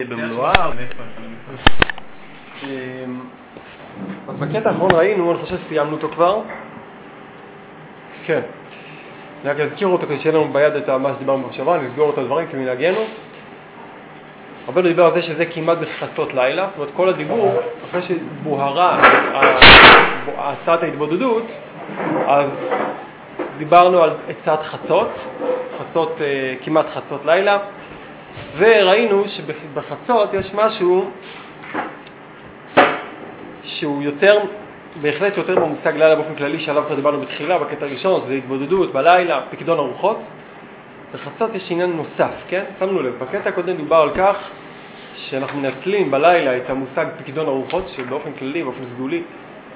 במלואה. אמ, אז בקטע האחרון ראינו, אני חושב שסיימנו אותו כבר. כן. אני רק אזכיר אותו כדי שיהיה לנו ביד את מה שדיברנו במחשבה, נסגור את הדברים כמנהגנו. רבנו דיבר על זה שזה כמעט בחצות לילה, זאת אומרת כל הדיבור, אחרי שבוהרה הצעת ההתבודדות, אז דיברנו על עצת חצות, חצות, אה, כמעט חצות לילה, וראינו שבחצות יש משהו שהוא יותר, בהחלט יותר במושג לילה באופן כללי שעליו כבר דיברנו בתחילה, בקטע הראשון, שזה התבודדות בלילה, פקדון ארוחות. בחצות יש עניין נוסף, כן? שמנו לב, בקטע הקודם דובר על כך שאנחנו מנצלים בלילה את המושג פקדון ארוחות, שבאופן כללי, באופן סגולי,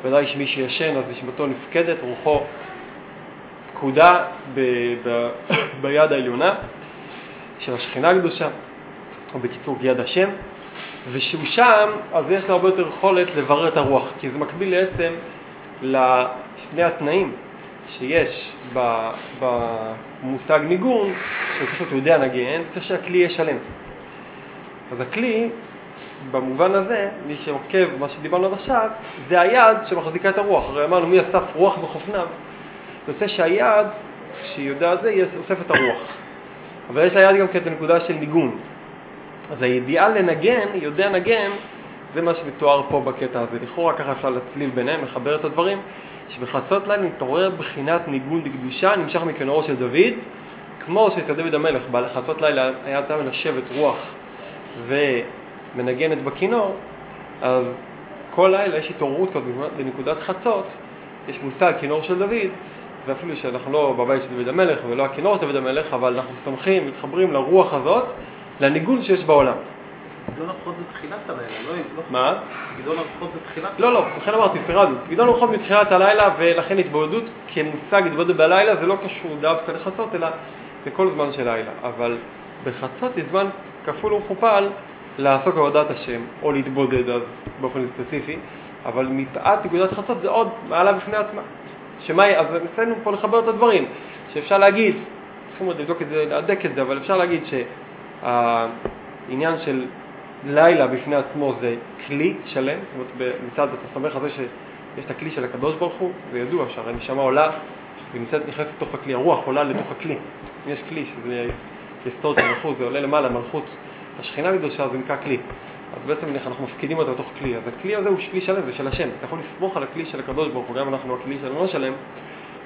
ודאי שמי שישן אז נשמתו נפקדת, רוחו פקודה ב- ב- ביד העליונה של השכינה הקדושה, או בקיצור יד השם, ושהוא שם, אז יש לו הרבה יותר יכולת לברר את הרוח, כי זה מקביל בעצם לשני התנאים שיש במושג ניגון, שצריך להיות יודע נגן, צריך שהכלי יהיה שלם. אז הכלי, במובן הזה, מי שעוקב, מה שדיברנו עד עכשיו, זה היד שמחזיקה את הרוח. הרי אמרנו, מי אסף רוח בחופניו? יוצא שהיד, כשהיא יודעת זה, היא אוספת הרוח. אבל יש ליד גם את הנקודה של ניגון. אז הידיעה לנגן, יודע נגן, זה מה שמתואר פה בקטע הזה. לכאורה ככה אפשר להצליב ביניהם, לחבר את הדברים, שבחצות לילה מתעורר בחינת ניגון לקדושה, נמשך מכנורו של דוד, כמו שאצל דוד המלך, בחצות לילה היה צריך לשבת רוח ומנגנת בכינור, אז כל לילה יש התעוררות כזאת בנקודת חצות, יש מושג כינור של דוד, ואפילו שאנחנו לא בבית של דוד המלך ולא הכינור של דוד המלך, אבל אנחנו סומכים, מתחברים לרוח הזאת, לניגון שיש בעולם. גדעון הרוחות זה תחילת הלילה, לא... לא- מה? גדעון הרוחות זה תחילת לא, לא, לכן אמרתי, פירדנו. גדעון הרוחות מתחילת הלילה, ולכן התבודדות כמושג התבודדות בלילה, זה לא קשור דווקא לחצות, אלא לכל זמן של לילה. אבל בחצות יש זמן כפול ומכופל לעסוק בעבודת השם, או להתבודד אז באופן ספציפי, אבל מפאת נקודת חצות זה עוד מעלה בפני עצמה. שמה, אז ניסינו פה לחבר את הדברים, שאפשר להגיד, צריכים עוד לבדוק את זה, להדק את זה, אבל אפשר להגיד שהעניין של לילה בפני עצמו זה כלי שלם, זאת אומרת מצד אתה סומך על זה שיש את הכלי של הקדוש ברוך הוא, זה ידוע שהרי נשמה עולה ונכנסת לתוך הכלי, הרוח עולה לתוך הכלי. אם יש כלי שזה יסוד של מלכות, זה עולה למעלה, מלכות השכינה הקדושה זה נקרא כלי. אז בעצם אנחנו מפקידים אותו בתוך כלי. אז הכלי הזה הוא כלי שלם, זה של השם. אתה יכול לסמוך על הכלי של הקדוש ברוך הוא, גם אנחנו הכלי שלנו לא שלם.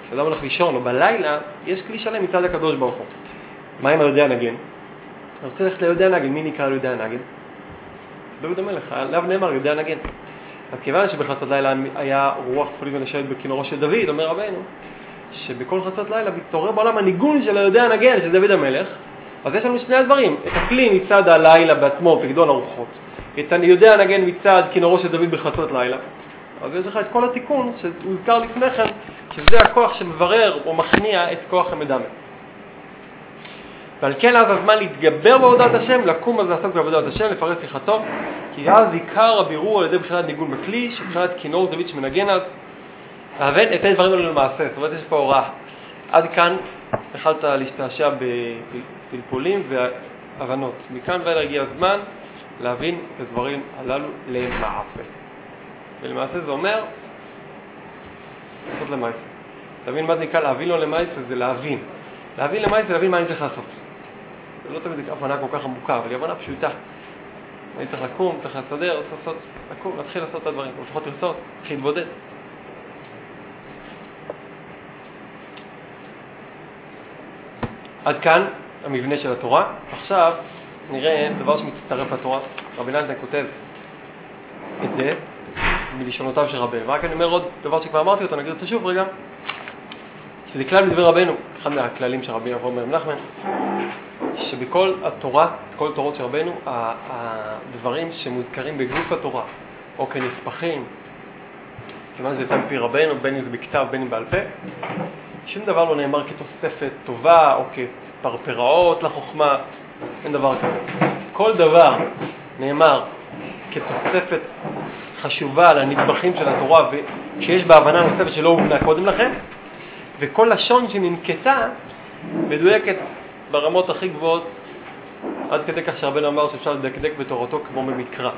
כשאדם הולך לישון או בלילה, יש כלי שלם מצד הקדוש ברוך הוא. מה עם היודע נגן? אני רוצה ללכת ליודע נגן, מי נקרא ליודע נגן? דוד המלך, עליו נאמר יודע נגן. אז כיוון שבחצות לילה היה רוח צפונית ונשארת בכינורו של דוד, אומר רבנו, שבכל חצות לילה מתעורר בעולם הניגון של היודע נגן, של דוד המלך, אז יש לנו שני הדברים, את הכלי מצד הלילה בעצמו, פקדון ארוחות, את היודע נגן מצד כינורו של דוד בחצות לילה. אז יש לך את כל התיקון שהוזכר לפני כן, שזה הכוח שמברר או מכניע את כוח המדמה. ועל כן אז הזמן להתגבר בעבודת השם, לקום אז לעסוק בעבודת השם, לפרש שיחתו, כי אז עיקר הבירור על ידי בחינת ניגון בכלי, שבחינת כינור דוד שמנגן אז, והבן אתן דברים האלו למעשה, זאת אומרת יש פה הוראה. עד כאן יכלת להשתעשע בפלפולים והבנות. מכאן ואלה הגיע הזמן להבין את הדברים הללו למעשה. ולמעשה זה אומר לעשות למעשה. תבין מה זה נקרא להבין לו למעשה, זה להבין. להבין למעשה זה להבין מה אני צריך לעשות. זה לא תמיד הבנה כל כך עמוקה, אבל היא הבנה פשוטה. אני צריך לקום, צריך לסדר, צריך לעשות, לקום, להתחיל לעשות את הדברים, או לפחות לרצות, להתחיל להתבודד. עד כאן המבנה של התורה. עכשיו נראה דבר שמצטרף לתורה. רבי נתן כותב את זה מלשונותיו של רבנו. רק אני אומר עוד דבר שכבר אמרתי אותו, נגיד אותו שוב רגע, שזה כלל מדברי רבנו, אחד מהכללים של רבי אברהם בן נחמן, שבכל התורה, כל תורות של רבנו, הדברים שמוזכרים בגוף התורה, או כנספחים, כיוון שזה יצא מפי רבנו, בין אם זה בכתב, בין אם בעל פה, שום דבר לא נאמר כתוספת טובה או כפרפראות לחוכמה, אין דבר כזה. כל דבר נאמר כתוספת חשובה לנדבכים של התורה ושיש בה הבנה נוספת שלא הובנה קודם לכן, וכל לשון שננקטה מדויקת ברמות הכי גבוהות עד כדי כך שהרבנו אמר שאפשר לדקדק בתורתו כמו במקרא.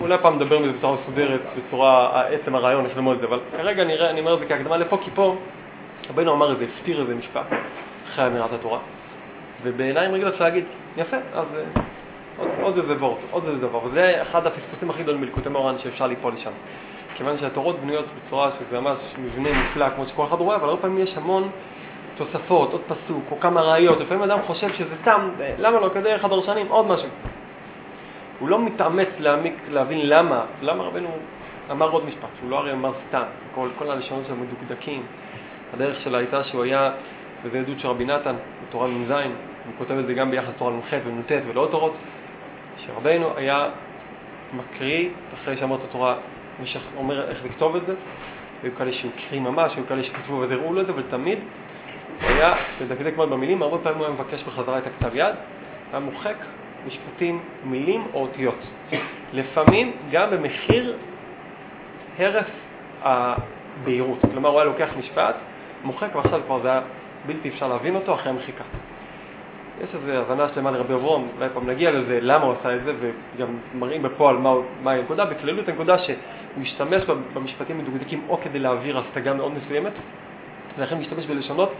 אולי פעם נדבר מזה בצורה מסודרת, בצורה, עצם הרעיון, ללמוד את זה, אבל כרגע נראה, אני אומר את זה כהקדמה לפה, כי פה רבנו אמר איזה, הפתיר איזה משפט אחרי אמירת התורה, ובעיניים רגילות אפשר להגיד, יפה, אז אה, עוד, עוד איזה וורט, עוד איזה דבר, וזה אחד הפספוסים הכי גדולים מלקוטי מאורן שאפשר ליפול לשם. כיוון שהתורות בנויות בצורה שזה ממש מבנה נפלא, כמו שכל אחד רואה, אבל הרבה פעמים יש המון תוספות, עוד פסוק, או כמה ראיות, לפעמים אדם חושב שזה סתם, למה לא, כדרך הדרשנים, עוד משהו. הוא לא מתאמץ להעמיק, להבין למה, למה רבנו אמר עוד משפט, שהוא לא הרי אמר סתם, כל, כל הלשונות שלו מדוקדקים. הדרך שלה הייתה שהוא היה, וזה עדות של רבי נתן, בתורה נ"ז, הוא כותב את זה גם ביחס לתורה נ"ח ונ"ט ולעוד תורות, שרבנו היה מקריא, אחרי שאמר את התורה, מי שאומר איך לכתוב את זה, היו כאלה שהוא קריא ממש, היו כאלה שכתבו וזיראו לו את זה, אבל תמיד היה מדקדק מאוד במילים, הרבה פעמים הוא היה מבקש בחזרה את הכתב יד, היה מוחק משפטים, מילים או אותיות. לפעמים גם במחיר הרס הבהירות. כלומר, הוא היה לוקח משפט, מוחק, ועכשיו כבר זה היה בלתי אפשר להבין אותו אחרי המחיקה. יש איזו הבנה שלמה לרבי אברום, אולי פעם נגיע לזה, למה הוא עשה את זה, וגם מראים בפועל מה, מה הנקודה. בכללות הנקודה שהוא השתמש במשפטים מדוקדקים או כדי להעביר השגה מאוד מסוימת, ולכן משתמש בלשונות,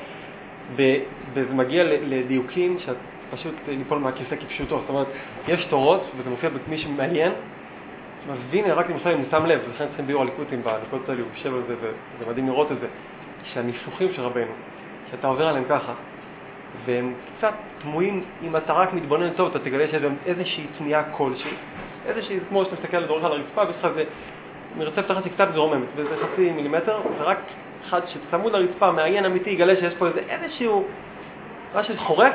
וזה מגיע לדיוקים שאת פשוט ליפול מהכיסא כפשוטו. זאת אומרת, יש תורות, וזה מופיע במי שמעניין, מבין רק למשל אם הוא שם לב, ולכן צריכים ביור הליקוטים בנקודות האלה, הוא יושב על זה, וזה מדהים לראות את זה, שהניסוחים של רבנו, שאתה עובר עליהם ככה, והם קצת תמוהים, אם אתה רק מתבונן טוב, אתה תגלה שיש איזושהי תמיהה כלשהי, איזושהי, כמו שאתה מסתכל לדורך על הרצפה, ויש לך איזה מרצפת אחת שקצת זורממת, וזה חצי מילימטר, ורק אחד שצמוד לרצפה, מעיין אמיתי, יגלה שיש פה איזה איזשהו, משהו חורק,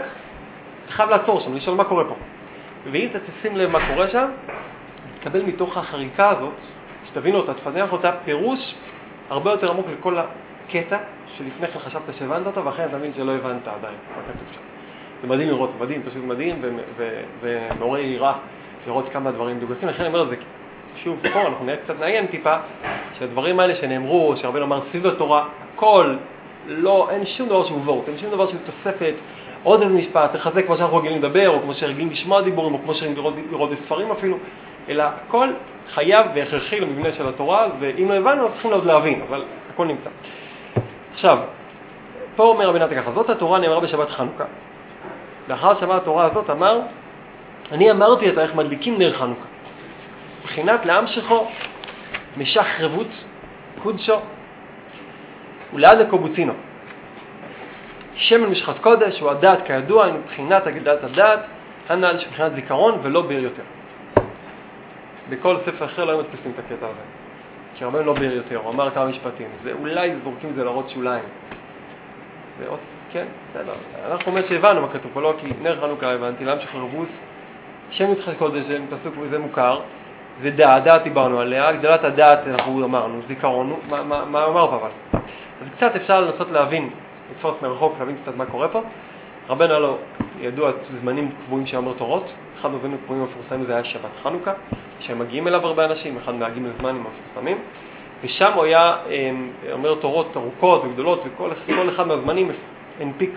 אתה חייב לעצור שם, לשאול מה קורה פה. ואם אתה תשים לב מה קורה שם, תקבל מתוך החריקה הזאת, שתבין אותה, תפתח אותה, פירוש הרבה יותר עמוק לכל הקטע שלפני כן חשבת שהבנת אותו, ואחרי אתה מבין שלא הבנת עדיין מה כתוב שם. זה מדהים לראות, מדהים, פשוט מדהים, ומעורר יראה לראות כמה דברים מדוגסים. לכן אני אומר את זה, שוב, פה אנחנו נראה קצת נעיין טיפה, שהדברים האלה שנאמרו, שהרבה אמר סביב התורה, הכל, לא, אין שום דבר שהוא וורט, אין שום דבר שהוא תוספת, עוד איזה משפט, לחזק כמו שאנחנו רגילים לדבר, או כמו שרגילים לשמוע דיבורים, או כמו שרגילים לראות, לראות בספרים אפילו, אלא הכל חייב והכרחי למבנה של התורה, ואם לא הבנו, אז צריכים עוד להבין, אבל הכל נמצא. עכשיו, פה אומר רבי נתן ככה, זאת התורה נאמרה בשבת חנוכה. לאחר שבת התורה הזאת אמר, אני אמרתי את איך מדליקים נר חנוכה. מבחינת לעם שכו, משך רבות, קודשו, ולעד לקובוצינו. שמן משחת קודש הוא הדעת כידוע, מבחינת הגדלת הדעת, הנ"ל שמבחינת זיכרון ולא ביר יותר. בכל ספר אחר לא היו מדפיסים את הקטע הזה. הרבה לא ביר יותר, הוא אמר כמה משפטים. זה אולי זורקים את זה להראות שוליים. זה עוד, כן, בסדר. אנחנו אומרים שהבנו מה כתוב פה, לא כי נר חנוכה הבנתי, למה שחרבוס, שם משחק קודש, פסוק זה מוכר, זה דעת, דעת דיברנו עליה, הגדלת הדעת אנחנו אמרנו, זיכרון, מה, מה אמר פה אבל? אז קצת אפשר לנסות להבין לתפוס מרחוק, להבין קצת מה קורה פה. רבנו הלו ידוע זמנים קבועים שאומר תורות, אחד מהזמנים הקבועים המפורסמים זה היה שבת חנוכה, שהם מגיעים אליו הרבה אנשים, אחד מהגים לזמנים המפורסמים, ושם הוא היה אמ, אומר תורות ארוכות וגדולות, וכל אחד מהזמנים הנפיק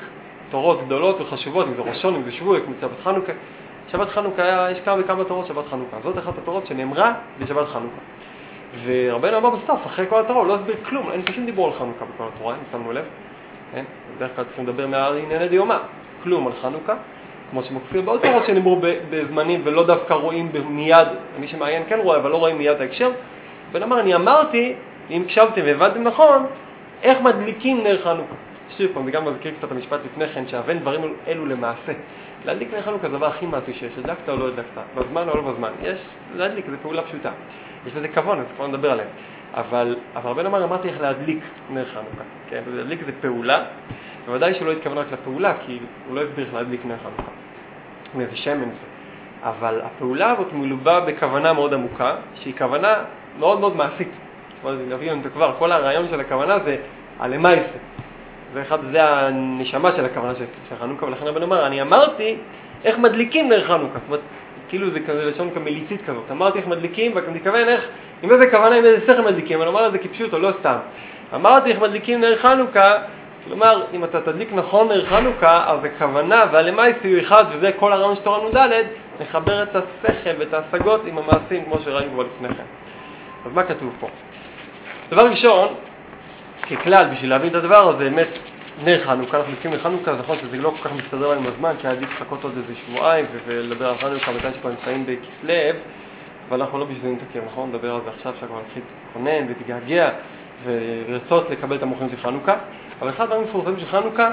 תורות גדולות וחשובות, אם זה ראשון, אם זה שבועי, כמו שבת חנוכה. שבת חנוכה יש כמה וכמה תורות שבת חנוכה. זאת אחת התורות שנאמרה בשבת חנוכה. ורבנו אמר בסוף, אחרי כל התורה, הוא לא הסביר כלום, אין שום דיבור על חנוכה בכל התורה, אם שמנו לב. כן? בדרך כלל צריכים לדבר מענייני דיומא, כלום על חנוכה, כמו שמופיע בעוד תורות שנאמרו בזמנים ולא דווקא רואים מיד, מי שמעיין כן רואה, אבל לא רואים מיד את ההקשר. בן אמר, אני אמרתי, אם הקשבתם והבנתם נכון, איך מדליקים נר חנוכה. שוב פעם, זה גם מזכיר קצת המשפט לפני כן, שהבן דברים אלו למעשה. להדליק נר חנוכה זה הדבר הכי מעשי שיש, הדלקת או לא הדלקת, בזמן או לא בזמן. יש, להדליק זה פעולה פשוטה. יש לזה כבון, אז כבר נדבר עליהם. אבל, אבל רבנו אמר, אמרתי איך להדליק נר חנוכה. כן, להדליק זה פעולה, בוודאי שלא התכוון רק לפעולה, כי הוא לא הסביר איך להדליק נר חנוכה. מאיזה שמן זה. אבל הפעולה הזאת מלובה בכוונה מאוד עמוקה, שהיא כוונה מאוד מאוד מעשית. זאת אומרת, נביא לנו כבר, כל הרעיון של הכוונה זה הלמייסה. זה אחד, זה הנשמה של הכוונה של, של חנוכה, ולכן רבנו אמר, אני אמרתי איך מדליקים נר חנוכה. זאת אומרת, כאילו זה כזה לשון כמליצית כזאת. אמרתי איך מדליקים, ואני מתכוון איך, עם איזה כוונה, עם איזה שכל מדליקים, אני אומר את זה כפשוט או לא סתם. אמרתי איך מדליקים נר חנוכה, כלומר, אם אתה תדליק נכון נר חנוכה, אז הכוונה והלמייס יהיו אחד, וזה כל הרעיון של תורה נ"ד, לחבר את השכל ואת ההשגות עם המעשים, כמו שראינו כבר לפני כן. אז מה כתוב פה? דבר ראשון, ככלל, בשביל להבין את הדבר הזה, באמת, נר חנוכה, אנחנו יוצאים לחנוכה, זה נכון שזה לא כל כך מסתדר לנו בזמן, כי היה עדיף לחכות עוד איזה שבועיים ולדבר על חנוכה מתי שכבר נמצאים בכסלו, אבל אנחנו לא בשביל זה נתעכב, נכון? נדבר על זה עכשיו, כבר להתחיל להתכונן ולהתגעגע ולרצות לקבל את המוחים של חנוכה. אבל אחד הדברים המפורסמים של חנוכה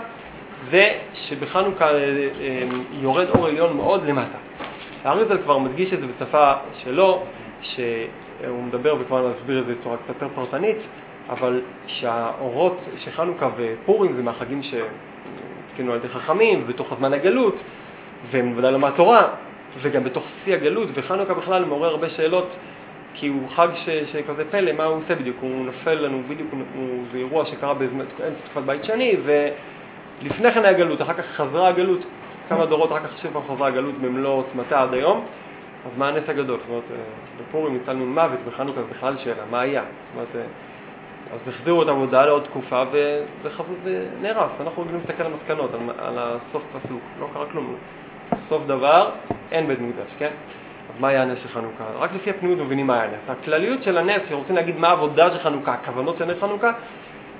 זה שבחנוכה אה, אה, יורד אור עליון מאוד למטה. האריזל כבר מדגיש את זה בשפה שלו, שהוא מדבר וכבר נסביר את זה בצורה קצת יותר פרטנית, אבל שהאורות של חנוכה ופורים זה מהחגים שהתקינו על ידי חכמים, ובתוך הזמן הגלות, והם ודאי למד תורה, וגם בתוך שיא הגלות, וחנוכה בכלל מעורר הרבה שאלות, כי הוא חג ש, שכזה פלא, מה הוא עושה בדיוק? הוא נופל לנו בדיוק, הוא, זה אירוע שקרה באמצע תקופת בית שני, ולפני כן היה גלות, אחר כך חזרה הגלות, כמה דורות אחר כך שוב חזרה הגלות במלוא עוצמתה עד היום. אז מה הנס הגדול? זאת אומרת, אה, בפורים ניצלנו מוות, בחנוכה זה בכלל שאלה, מה היה? זאת אומרת, אה, אז החזירו את העבודה לעוד תקופה וזה נהרס. אנחנו רגילים להסתכל על המסקנות, על, על הסוף פסוק, לא קרה כלום. סוף דבר, אין בית מקדש, כן? אז מה היה הנס של חנוכה? רק לפי הפנימיות מבינים מה היה הנס. הכלליות של הנס, כשרוצים להגיד מה העבודה של חנוכה, הכוונות של נס חנוכה,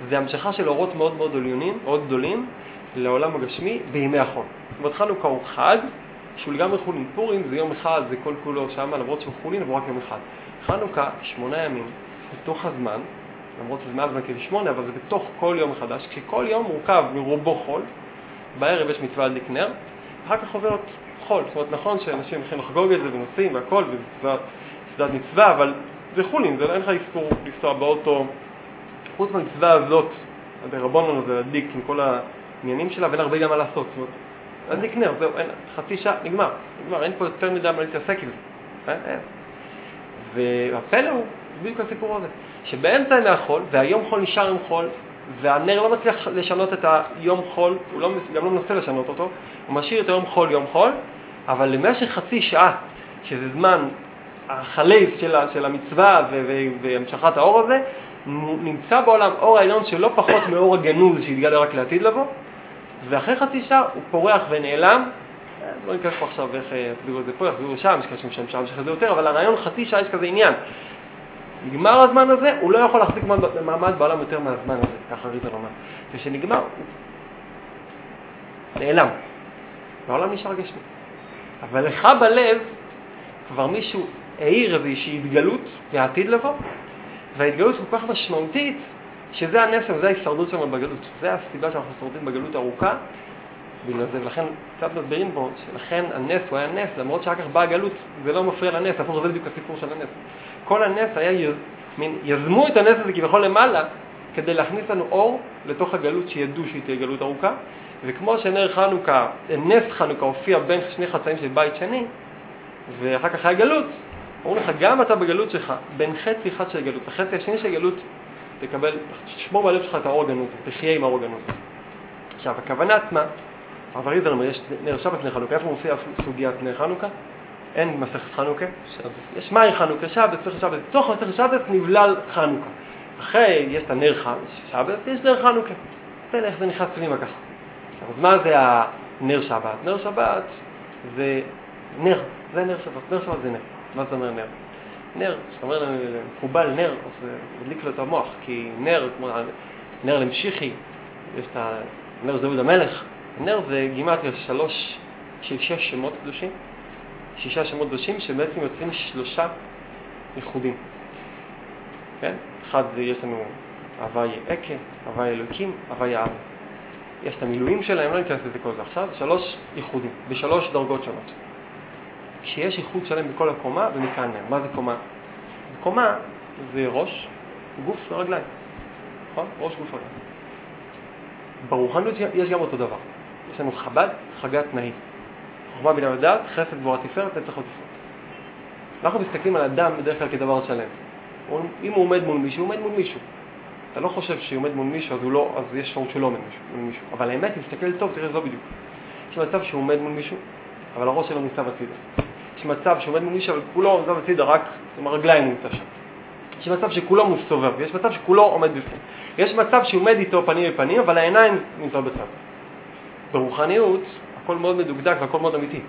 זה המשכה של אורות מאוד מאוד עליונים, מאוד גדולים, לעולם הגשמי בימי החול. זאת אומרת, חנוכה הוא חג, שהוא לגמרי חולין. פורים זה יום אחד, זה כל כולו שם, למרות שהוא חולין, אבל רק יום אחד. חנוכה, שמונה ימים, בתוך הזמן, למרות שזה מעל זמן כשמונה, אבל זה בתוך כל יום מחדש, כשכל יום מורכב מרובו חול, בערב יש מצווה להדליק נר, אחר כך עוברת חול. זאת אומרת, נכון שאנשים הולכים לחגוג את זה ונוסעים והכל, וזו סעודת מצווה, אבל זה חולין, זה, אין לך איסור לנסוע באוטו. חוץ מהמצווה הזאת, הדרבנון הזה, להדליק עם כל העניינים שלה, ואין הרבה גם מה לעשות. זאת אומרת, להדליק נר, זהו, אין, חצי שעה, נגמר. נגמר, אין פה יותר מדי מה להתעסק עם זה. אין, אין. והפלא הוא בדיוק הסיפור הזה, שבאמצע ימי החול, והיום חול נשאר עם חול, והנר לא מצליח לשנות את היום חול, הוא לא, גם לא מנסה לשנות אותו, הוא משאיר את היום חול יום חול, אבל למשך חצי שעה, שזה זמן החלייס של, של המצווה והמשכת האור הזה, נמצא בעולם אור העליון שלא פחות מאור הגנוז שהתגלה רק לעתיד לבוא, ואחרי חצי שעה הוא פורח ונעלם. לא ניכנס פה עכשיו איך יסבירו את זה פה, יחזירו שם, יש כאלה שם שם שחזרו יותר, אבל הרעיון חצי שעה יש כזה עניין. נגמר הזמן הזה, הוא לא יכול להחזיק מעמד בעולם יותר מהזמן הזה, ככה ריטר אומר. וכשנגמר, נעלם. והעולם נשאר גשמי. אבל לך בלב, כבר מישהו העיר איזושהי התגלות לעתיד לבוא, וההתגלות כל כך משמעותית, שזה הנס וזה ההישרדות שלנו בגלות. זה הסיבה שאנחנו שורדים בגלות ארוכה, בגלל זה, ולכן קצת מסבירים פה שלכן הנס הוא היה נס, למרות שאחר כך באה הגלות, זה לא מפריע לנס, הפוך זה בדיוק הסיפור של הנס. כל הנס היה, יז, מין, יזמו את הנס הזה כביכול למעלה, כדי להכניס לנו אור לתוך הגלות שידעו שהיא תהיה גלות ארוכה, וכמו שנר חנוכה, נס חנוכה הופיע בין שני חצאים של בית שני, ואחר כך היה גלות, אמרו לך, גם אתה בגלות שלך, בין חצי אחד של גלות לחצי השני של גלות, תקבל, תשמור בלב שלך את האור הגנוז, תחיה עם האור הגנוז. עכשיו, הכוונה עצמה, הרב אריזל אומר, יש נר שבת נר חנוכה, איפה מופיע סוגיית נר חנוכה? אין מסכת חנוכה. שבת. יש מהי חנוכה? שבת, מסכת שבת. בתוך מסכת שבת נבלל חנוכה. אחרי, יש את הנר שבת, יש נר חנוכה. תראה איך זה נכנס פנימה ככה. אז מה זה הנר שבת? נר שבת זה נר, זה נר שבת. נר שבת זה נר. מה זה אומר נר? נר, כשאתה אומר למקובל נר, אז מדליק לו את המוח, כי נר, כמו נר למשיחי, יש את הנר דוד המלך, נר זה גימטריה שלוש, של שש שמות קדושים, שישה שמות קדושים שבעצם יוצאים שלושה ייחודים. כן? אחד זה יש לנו הוואי אקה, הוואי אלוקים, הוואי האב. יש את המילואים שלהם, לא ניכנס לזה כל זה עכשיו, שלוש ייחודים, בשלוש דרגות שונות. כשיש ייחוד שלם בכל הקומה, ומכאן נר. מה זה קומה? קומה זה ראש, גוף ורגליים. נכון? ראש, גוף ורגליים. ברוחניות יש גם אותו דבר. יש לנו חב"ד, חגת נאי. חוכמה בינה ודעת, חסד גבורה תפארת, נצח ותפארת. אנחנו מסתכלים על אדם בדרך כלל כדבר שלם. אם הוא עומד מול מישהו, הוא עומד מול מישהו. אתה לא חושב שהוא עומד מול מישהו, אז, לא, אז יש אפשרות שהוא לא עומד מול מישהו. אבל האמת, תסתכל טוב, תראה שזה לא בדיוק. יש מצב שהוא עומד מול מישהו, אבל הראש שלו מוסב הצידה. יש מצב שהוא עומד מול מישהו, אבל כולו מוסב הצידה, רק עם הרגליים נמצא שם. יש מצב שכולו מסתובב, יש מצב שכולו עומד בפנים. יש מצב שהוא עומד איתו פנים בפנים, אבל העיניים נמצאות בצד. ברוחניות, הכל מאוד מדוקדק והכל מאוד אמיתי.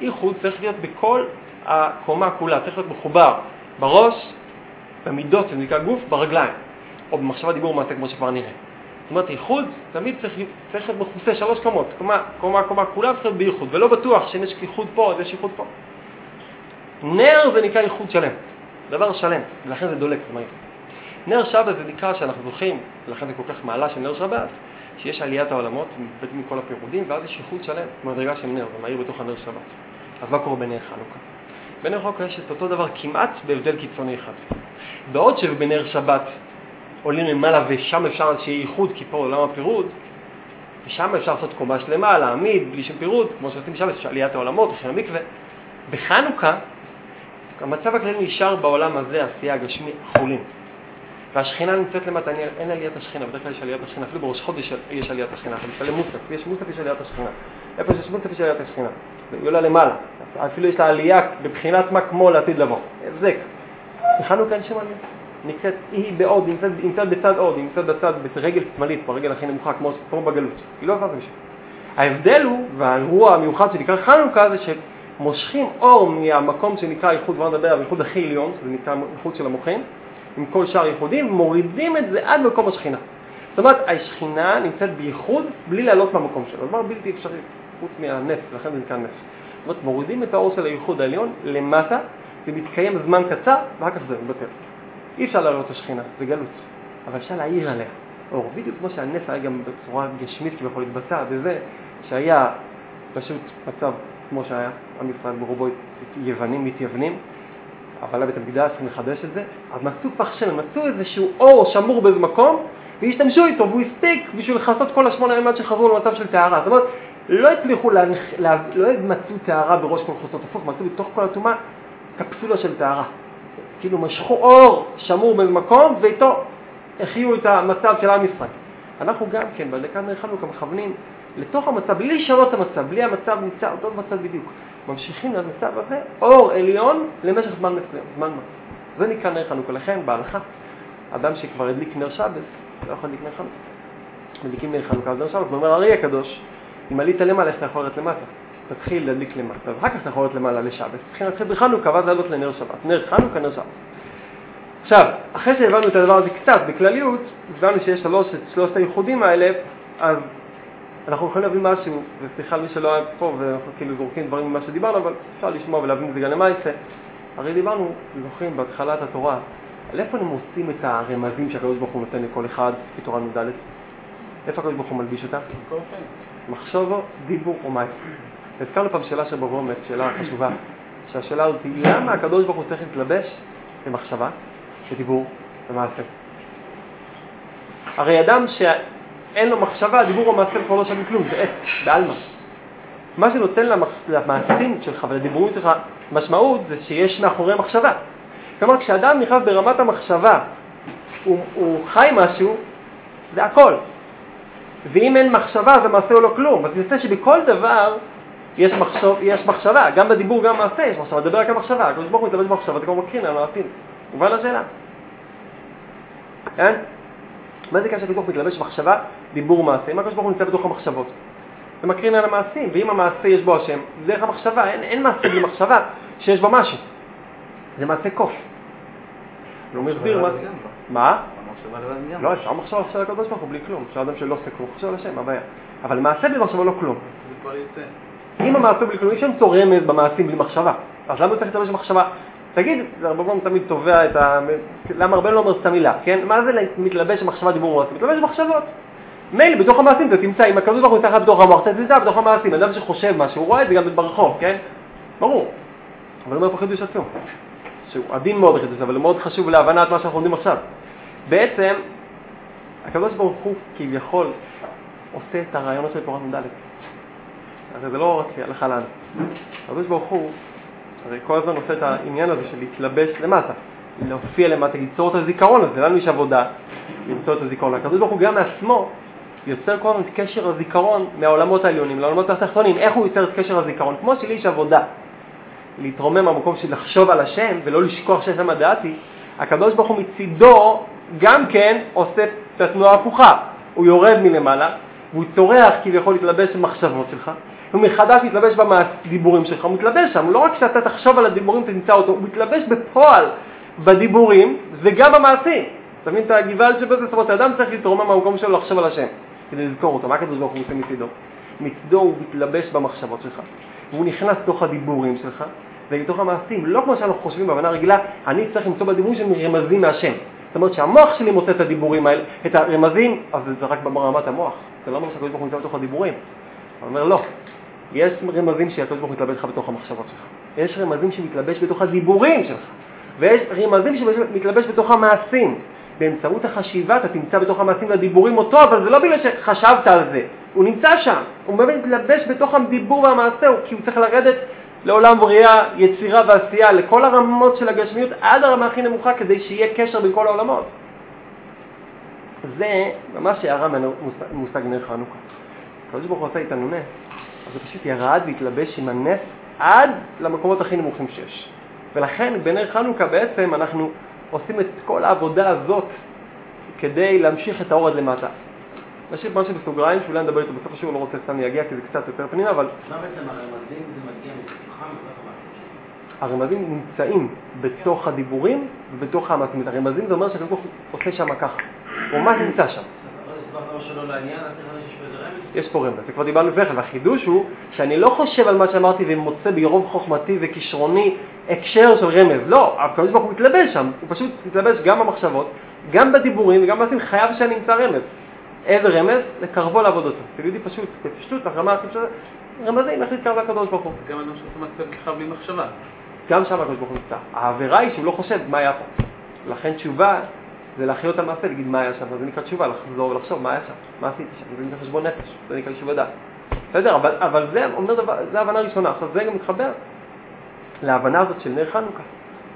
ייחוד צריך להיות בכל הקומה כולה, צריך להיות מחובר בראש, במידות, שזה נקרא גוף, ברגליים, או במחשבה דיבור מעשה כמו שכבר נראה. זאת אומרת, ייחוד תמיד צריך, צריך להיות מכוסה שלוש קומות, קומה, קומה, קומה, כולם צריכים להיות בייחוד, ולא בטוח שאם יש ייחוד פה, אז יש ייחוד פה. נר זה נקרא ייחוד שלם, דבר שלם, ולכן זה דולק, זה מהיר. נר שבת זה נקרא שאנחנו זוכים, ולכן זה כל כך מעלה של נר שבת, שיש עליית העולמות, מתבטאים מכל הפירודים, ואז יש ייחוד שלם, מדרגה של נר, זה מהיר בתוך הנר שבת. אז מה קורה בנר חנוכה? בנר חנוכה יש את אותו דבר כמעט בהבדל קיצוני אחד. בעוד שבנר שבת עולים למעלה ושם אפשר שיהיה ייחוד, כי פה עולם הפירוד, ושם אפשר לעשות קומה שלמה, להעמיד, בלי שום פירוד, כמו שעושים שם, יש עליית העולמות, יש המקווה. בחנוכה, המצב הכללי נשאר בעולם הזה, עשייה הגשמי, חולין. והשכינה נמצאת למטה, אין עליית השכינה, בדרך כלל יש עליית השכינה, אפילו בראש חודש יש עליית השכינה, אתה מתפלל מוסף, יש מוסף, יש עליית השכינה. איפה שיש מוסף יש עליית השכינה, היא עולה למעלה, אפילו יש לה עלייה בבחינת מה כמו לעתיד לבוא, הבזק. בחנוכה אין שם עלייה, נקראת, היא בעוד, נמצאת, נמצאת בצד עוד, היא נמצאת בצד, ברגל שמאלית, ברגל הכי נמוכה, כמו, כמו בגלות, היא לא עברה משם. ההבדל הוא, והאירוע המיוחד שנקרא חנוכה, זה שמושכים אור מהמקום שנקרא איחוד, כבר נדבר על איחוד הכי עליון, שזה נקרא איחוד של המוחים, עם כל שאר ייחודים, מורידים את זה עד מקום השכינה. זאת אומרת, השכינה נמצאת בייחוד בלי לעלות מהמקום שלו. דבר בלתי אפשרי, חוץ מהנס, לכן זה נקרא נס. זאת אומרת, מורידים את האור של הייחוד העליון למטה, זה מתקיים זמן קצר, ואחר כך זהו, בטל. אי אפשר לעלות את השכינה, זה גלות. אבל אפשר להעיר עליה אור. בדיוק כמו שהנס היה גם בצורה גשמית כביכול להתבצע בזה שהיה פשוט מצב כמו שהיה, עם ישראל ברובו יוונים מתייוונים, אבל לבית המקדש לחדש את זה, אז מצאו פח שמן, מצאו איזשהו אור שמור באיזה מקום, והשתמשו איתו, והוא הספיק בשביל לכסות כל השמונה ימים עד שחזרו למצב של טהרה. זאת אומרת, לא הצליחו, להנח, לה, לא מצאו טהרה בראש כל חוסות הפוך, מצאו בתוך כל הטומאה קפסולה של טהרה. כאילו משכו אור שמור באיזה מקום, ואיתו החיו את המצב של עם ישראל. אנחנו גם כן, בדקת נר חנוכה מכוונים לתוך המצב, בלי לשנות את המצב, בלי המצב נמצא אותו מצב בדיוק. ממשיכים למצב הזה, אור עליון למשך זמן מסוים, זמן מה. זה נקרא נר חנוכה. לכן בהלכה, אדם שכבר הדליק נר שבת, לא יכול להדליק נר חנוכה. מדליקים נר חנוכה, אז נר שבת, ואומר הארי הקדוש, אם עלית למעלה, איך אתה יכול לרדת למטה? תתחיל להדליק למטה, ואחר כך אתה יכול לרדת למעלה לשבת. צריכים להתחיל בחנוכה, ואז לעלות לנר שבת. נר חנוכה, נר שבת. עכשיו, אחרי שהבנו את הדבר הזה קצת, בכלליות, הבנו שיש שלוש, שלושת הייחודים האלה, אז אנחנו יכולים להבין משהו, וסליחה למי שלא היה פה, ואנחנו כאילו זורקים דברים ממה שדיברנו, אבל אפשר לשמוע ולהבין את זה גם למעשה. הרי דיברנו, זוכרים, בהתחלת התורה, על איפה הם עושים את הרמזים שהקדוש ברוך הוא נותן לכל אחד בתורה נ"ד? איפה הקדוש ברוך הוא מלביש אותה? מחשובו, דיבור או מעשה. הזכרנו פעם שאלה של ברומץ, שאלה חשובה, שהשאלה הזאת היא למה הקדוש ברוך הוא צריך להתלבש במחשבה, בדיבור, במעשה? הרי אדם ש... אין לו מחשבה, דיבור או מעשה כבר לא שווים כלום, זה עץ, בעלמא. מה שנותן למעשים שלך ולדיבורים שלך משמעות זה שיש מאחורי מחשבה. כלומר, כשאדם נכנס ברמת המחשבה, הוא, הוא חי משהו, זה הכל. ואם אין מחשבה, זה מעשה או לא כלום. אז יוצא שבכל דבר יש, מחשוב, יש מחשבה, גם בדיבור, גם במעשה יש מחשבה. דבר רק על מחשבה, הקדוש ברוך הוא מתלבש במחשבה, אתה כבר מקרין על המעשים. מובן לשאלה? כן? מה זה כאשר הוא מתלבש במחשבה, דיבור מעשה? אם הקדוש ברוך הוא נמצא בתוך המחשבות. זה מקרין על המעשים, ואם המעשה יש בו השם, זה דרך המחשבה, אין, אין מעשה בלי מחשבה שיש בו משהו. זה מעשה קוף. הוא מסביר מה זה. מה? לא, אפשר מחשבה של הקדוש ברוך הוא בלי כלום. אפשר אדם שלא עושה כלום, חושב על השם, מה הבעיה? אבל מעשה בלי מחשבה לא כלום. אם המעשה בלי כלום, אי אפשר למצוא רמז במעשים בלי מחשבה. אז למה הוא צריך להתלבש במחשבה? תגיד, פעמים תמיד תובע את ה... למה הרבה לא אומר את המילה, כן? מה זה מתלבש במחשבה דיבור מעשים? מתלבש במחשבות. מילא, בתוך המעשים אתה תמצא, אם הקדוש ברוך הוא יצא בתוך המוח, אתה תמצא בתוך המעשים. אדם שחושב משהו, הוא רואה את זה גם ברחוב, כן? ברור. אבל אומר פה חידוש עצום, שהוא עדין מאוד החידוש, אבל הוא מאוד חשוב להבנת מה שאנחנו לומדים עכשיו. בעצם, הקדוש ברוך הוא כביכול עושה את הרעיונות של תורת נ"ד. הרי זה לא רק הלכה לנו. הקדוש ברוך הוא הרי כל הזמן עושה את העניין הזה של להתלבש למטה, להופיע למטה, ליצור את הזיכרון הזה, לנו יש עבודה למצוא את הזיכרון. הקדוש ברוך הוא גם מעצמו יוצר כל הזמן את קשר הזיכרון מהעולמות העליונים לעולמות התחתונים. איך הוא יוצר את קשר הזיכרון? כמו שלי יש עבודה להתרומם מהמקום של לחשוב על השם ולא לשכוח שיש שם דעתי, הקדוש ברוך הוא מצידו גם כן עושה את התנועה ההפוכה. הוא יורד מלמעלה, והוא צורח כביכול להתלבש במחשבות שלך, הוא מחדש מתלבש בדיבורים שלך, הוא מתלבש שם, לא רק שאתה תחשוב על הדיבורים תמצא אותו, הוא מתלבש בפועל בדיבורים וגם במעשים. אתה מבין את הגבעת שבזה? זאת אומרת, האדם צריך להתרומם מהמקום שלו לחשוב על השם, כדי לזכור אותו. מה הקדוש ברוך הוא עושה מצידו? מצידו הוא מתלבש במחשבות שלך, והוא נכנס לתוך הדיבורים שלך ולתוך המעשים. לא כמו שאנחנו חושבים בהבנה רגילה, אני צריך למצוא בדיבורים שלי רמזים מהשם. זאת אומרת שהמוח שלי מוצא את הדיבורים האלה, את הרמזים, אז זה רק ברמת המוח. זה לא אומר שהקדוש ברוך הוא נמצא בתוך הדיבורים. הוא אומר לא, יש רמזים שהקדוש ברוך הוא מתלבש לך בתוך המחשבות שלך. יש רמזים שמתלבש בתוך הדיבורים שלך. ויש רמזים שמתלבש בתוך המעשים. באמצעות החשיבה אתה תמצא בתוך המעשים והדיבורים אותו, אבל זה לא בגלל שחשבת על זה, הוא נמצא שם, הוא באמת מתלבש בתוך הדיבור והמעשה, כי הוא צריך לרדת לעולם בריאה, יצירה ועשייה, לכל הרמות של הגשמיות, עד הרמה הכי נמוכה, כדי שיהיה קשר בין כל העולמות. זה ממש הערה ממושג נר חנוכה. הקדוש ברוך הוא עושה איתנו נס, אז הוא פשוט ירד והתלבש עם הנס עד למקומות הכי נמוכים שיש. ולכן בנר חנוכה בעצם אנחנו עושים את כל העבודה הזאת כדי להמשיך את האור עד למטה. נשאיר משהו בסוגריים, שאולי נדבר איתו בסוף השיעור, לא רוצה סתם להגיע כי זה קצת יותר פנימה, אבל... מה בעצם הרמזים זה מגיע מתוכם הרמזים נמצאים בתוך הדיבורים ובתוך המעשים. הרמזים זה אומר שהקדוש ברוך הוא עושה שם ככה. הוא ממש נמצא שם. יש פה רמז, זה כבר דיברנו לפני כן, והחידוש הוא שאני לא חושב על מה שאמרתי ומוצא ברוב חוכמתי וכישרוני הקשר של רמז. לא, הקדוש ברוך הוא מתלבש שם, הוא פשוט מתלבש גם במחשבות, גם בדיבורים וגם במעשים, חייב שאני אמצא רמז. איזה רמז? לקרבו לעבודתו. תגידי פשוט, בפשטות, הרמה הכי פשוטה, רמזים, איך להתקרב לקדוש ברוך הוא. גם אדם שעושה מעשה בכלל בלי מחשבה. גם שם הקדוש ברוך הוא נמצא. העבירה היא שהוא לא חושב מה היה פה. לכן תשובה זה להחיות על מעשה, להגיד מה היה שם, זה נקרא תשובה, לחזור ולחשוב מה היה שם, מה עשיתי שם, זה נקרא חשבון נפש, זה נקרא יישוב הדעת. בסדר, אבל, אבל זה אומר דבר, זה הבנה ראשונה. עכשיו זה גם מתחבר להבנה הזאת של נר חנוכה.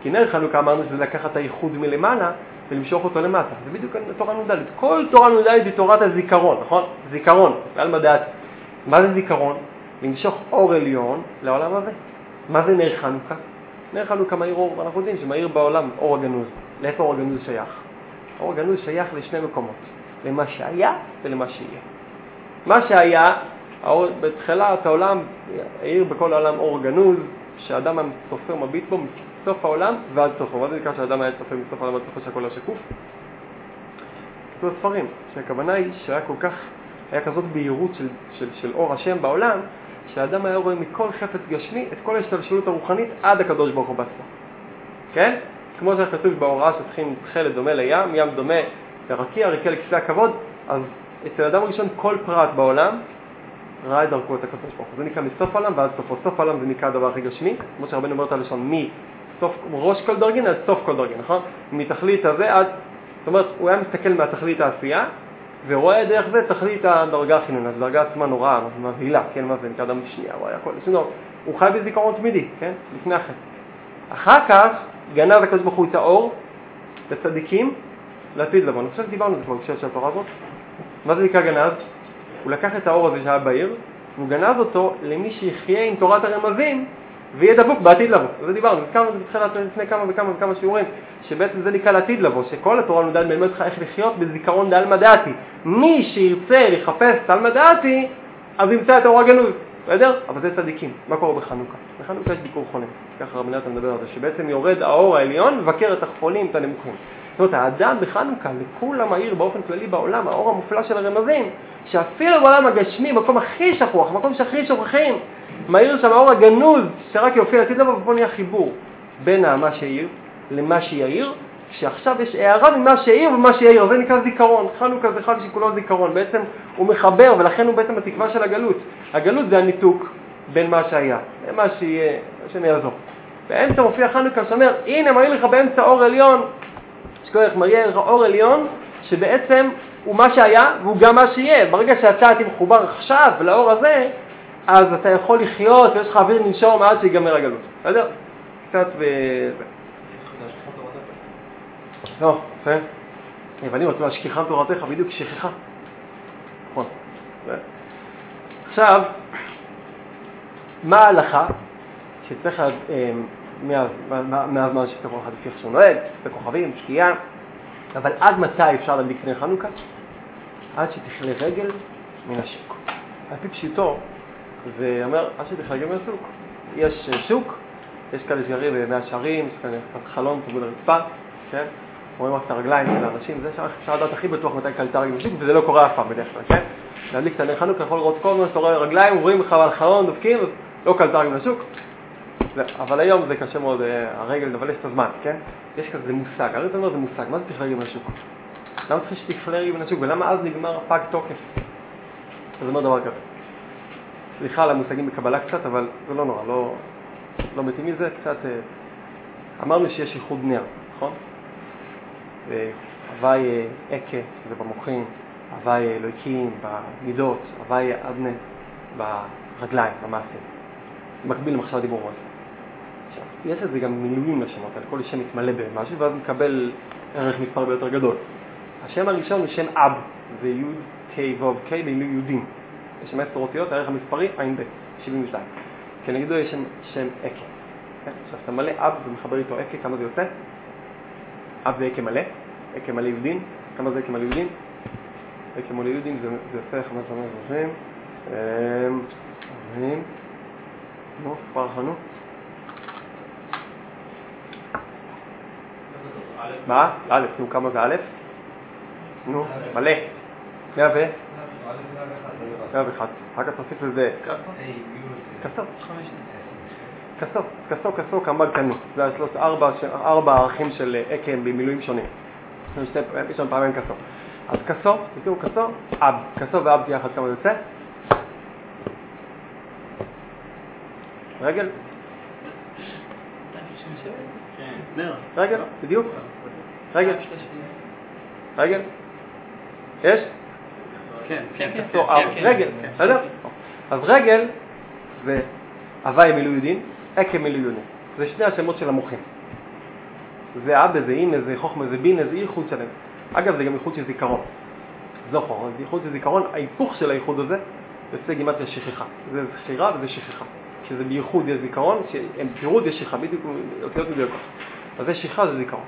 כי נר חנוכה אמרנו שזה לקחת את הייחוד מלמעלה ולמשוך אותו למטה. זה בדיוק תורה נ"ד. כל תורה נ"ד היא תורת הזיכרון, נכון? זיכרון, על מדעת. מה זה זיכרון? למשוך אור עליון לעולם הזה. מה זה נר חנוכה? נר חנוכה מאיר אור, ואנחנו יודעים שמאיר בעולם אור הגנוז. לאיפה אור הגנוז שייך? אור הגנוז שייך לשני מקומות, למה שהיה ולמה שיהיה. מה שהיה, האור, בתחילת העולם האיר בכל העולם אור גנוז, שהאדם הסופר מביט בו מסוף העולם ועד סופו. מה זה נקרא שהאדם היה צופה מסוף העולם ועד סופו שהכל היה שקוף? כתוב ספרים, שהכוונה היא שהיה כל כך, היה כזאת בהירות של, של, של אור השם בעולם, שהאדם היה רואה מכל חפץ גשמי את כל ההשתלשלות הרוחנית עד הקדוש ברוך הוא בעצמו. כן? כמו שכתוב בהוראה שצריכים תכלת דומה לים, ים דומה לרקיע, רקיע לכיסא הכבוד, אז אצל אדם ראשון כל פרט בעולם ראה את דרכו את הקדוש ברוך הוא. זה נקרא מסוף העולם ועד סופו. סוף העולם זה נקרא הדבר הכי גשמי, כמו שהרבנו אומר את הלשון, מסוף, ראש כל דרגין עד סוף כל דרגין, נכון? מתכלית הזה עד, זאת אומרת, הוא היה מסתכל מהתכלית העשייה, ורואה דרך זה תכלית הדרגה החינונית, הדרגה עצמה נוראה, מבהילה, כן, מה זה נקרא אדם שנייה, הוא היה כל, הוא חי בזיכרון תמידי, כן, לפני החטא. אחר כך גנב הקדוש ברוך הוא את האור לצדיקים לעתיד לבוא. אני חושב שדיברנו על זה כבר בשביל של התורה הזאת. מה זה נקרא גנב? הוא לקח את האור הזה שהיה בעיר, והוא גנב אותו למי שיחיה עם תורת הרמזים ויהיה דבוק בעתיד לבוא. זה דיברנו, הזכרנו את זה בתחילת לפני כמה וכמה וכמה שיעורים, שבעצם זה נקרא לעתיד לבוא, שכל התורה נודעת מלמד אותך איך לחיות בזיכרון דעלמא דעתי. מי שירצה לחפש תלמא דעתי, אז ימצא את האור הגנוז, בסדר? אבל זה צדיקים. מה קורה בחנוכה? בחנוכה יש ביקור חולים, ככה רבי נתן מדבר על זה, שבעצם יורד האור העליון ומבקר את החולים, את הנמוכים. זאת אומרת, האדם בחנוכה, לכולם העיר באופן כללי בעולם, האור המופלא של הרמזים, שאפילו בעולם הגשמי, מקום הכי שכוח, מקום שהכי שוכחים, מאיר שם האור הגנוז, שרק יופיע לעתיד לבוא, ופה נהיה חיבור בין מה שהעיר למה שיעיר, שעכשיו יש הערה ממה שהעיר ומה שיעיר, זה נקרא זיכרון. חנוכה זה חג שכולו זיכרון, בעצם הוא מחבר, ולכן הוא בעצם התקווה של הגלות. הגלות זה הניתוק בין מה שהיה למה שיהיה, השם יעזור. באמצע מופיע חנוכה שאומר, הנה מראה לך באמצע אור עליון, שכוח מראה לך אור עליון, שבעצם הוא מה שהיה והוא גם מה שיהיה. ברגע שאתה תהיה מחובר עכשיו לאור הזה, אז אתה יכול לחיות ויש לך אוויר לנשום עד שיגמר הגלות. בסדר? קצת ו... לא, יפה. יוונים רצו להשכיחם תורתך, בדיוק שכחה. נכון. עכשיו, מה ההלכה שצריך מהזמן שכל אחד לפי שהוא נוהג, בכוכבים, שקיעה, אבל עד מתי אפשר להדליק נר חנוכה? עד שתכלה רגל מן השוק. על פי פשיטו, זה אומר עד שתכלה רגל מן השוק. יש שוק, יש כאלה שגרים במאה שערים, יש כאלה חלון צמוד הרצפה, כן? רואים רק את הרגליים של האנשים, זה אפשר לדעת הכי בטוח מתי קלטה רגל בשוק, וזה לא קורה אף פעם בדרך כלל, כן? להדליק את הנר חנוכה, יכול לראות כל הזמן שאתה רואה רגליים, רואים לך על חלון, דופקים, לא קלטה רגל בשוק. אבל היום זה קשה מאוד, אה, הרגל לבלס את הזמן, כן? יש כזה מושג, הרי זה אומר זה מושג, מה זה תכלה רגל בשוק? למה צריך שתכלה רגל בשוק, ולמה אז נגמר הפג תוקף? זה אומר דבר כזה. סליחה על המושגים בקבלה קצת, אבל זה לא נורא, לא, לא מתים מזה, קצת... אה, אמרנו שיש ייחוד נר, נכון? הוואי אה, אקה, שזה במוחים, הוואי אלוהיקים, במידות, הוואי אדנה, ברגליים, במעשים. מקביל למחשב דיבור מועצה. עכשיו, יש לזה גם מילואים לשמות האלה, כל שם מתמלא במשהו, ואז מקבל ערך מספר ביותר גדול. השם הראשון הוא שם אב, זה י' ק' ו' ק' במילוי יהודים. יש שם עשר אותיות, הערך המספרי ע"ב, 72. כנגדו יש שם, שם אקה. כן? עכשיו, אתה מלא אב ומחבר איתו אקה, כמה זה יוצא? אב זה אקה מלא, אקה מלא יהודים, כמה זה אקה מלא יהודים? אקה מלא יהודים זה, זה יוצא 500 40, נו, כבר חנו. מה? א', נו, כמה זה א'? נו, מלא. מאה ו? מאה ואחת. אחר כך תוסיף לזה כסו. כסו, כסו, כסו, כמה קנו. זה השלוש, ארבע ערכים של אקם במילואים שונים. יש לנו פעמים כסו. אז כסו, תראו כסו, אב. כסו ואב יחד כמה יוצא? רגל? רגל, בדיוק. רגל. רגל? יש? כן, כן, כן. רגל, בסדר? אז רגל זה הוואי מילוי יהודים, עקם מילוי יהודים. זה שני השמות של המוחים. זה אבא, זה אימא, זה חוכמה, זה בינה, זה ייחוד שלהם. אגב, זה גם ייחוד של זיכרון. זוכר, זה ייחוד של זיכרון, ההיפוך של הייחוד הזה יוצא גימטריה שכחה. זה זכירה וזה שכחה. שזה בייחוד יש זיכרון, שהם פירוד יש שכחה, בדיוק אותיות מדויקות. אז זה שכחה זה זיכרון.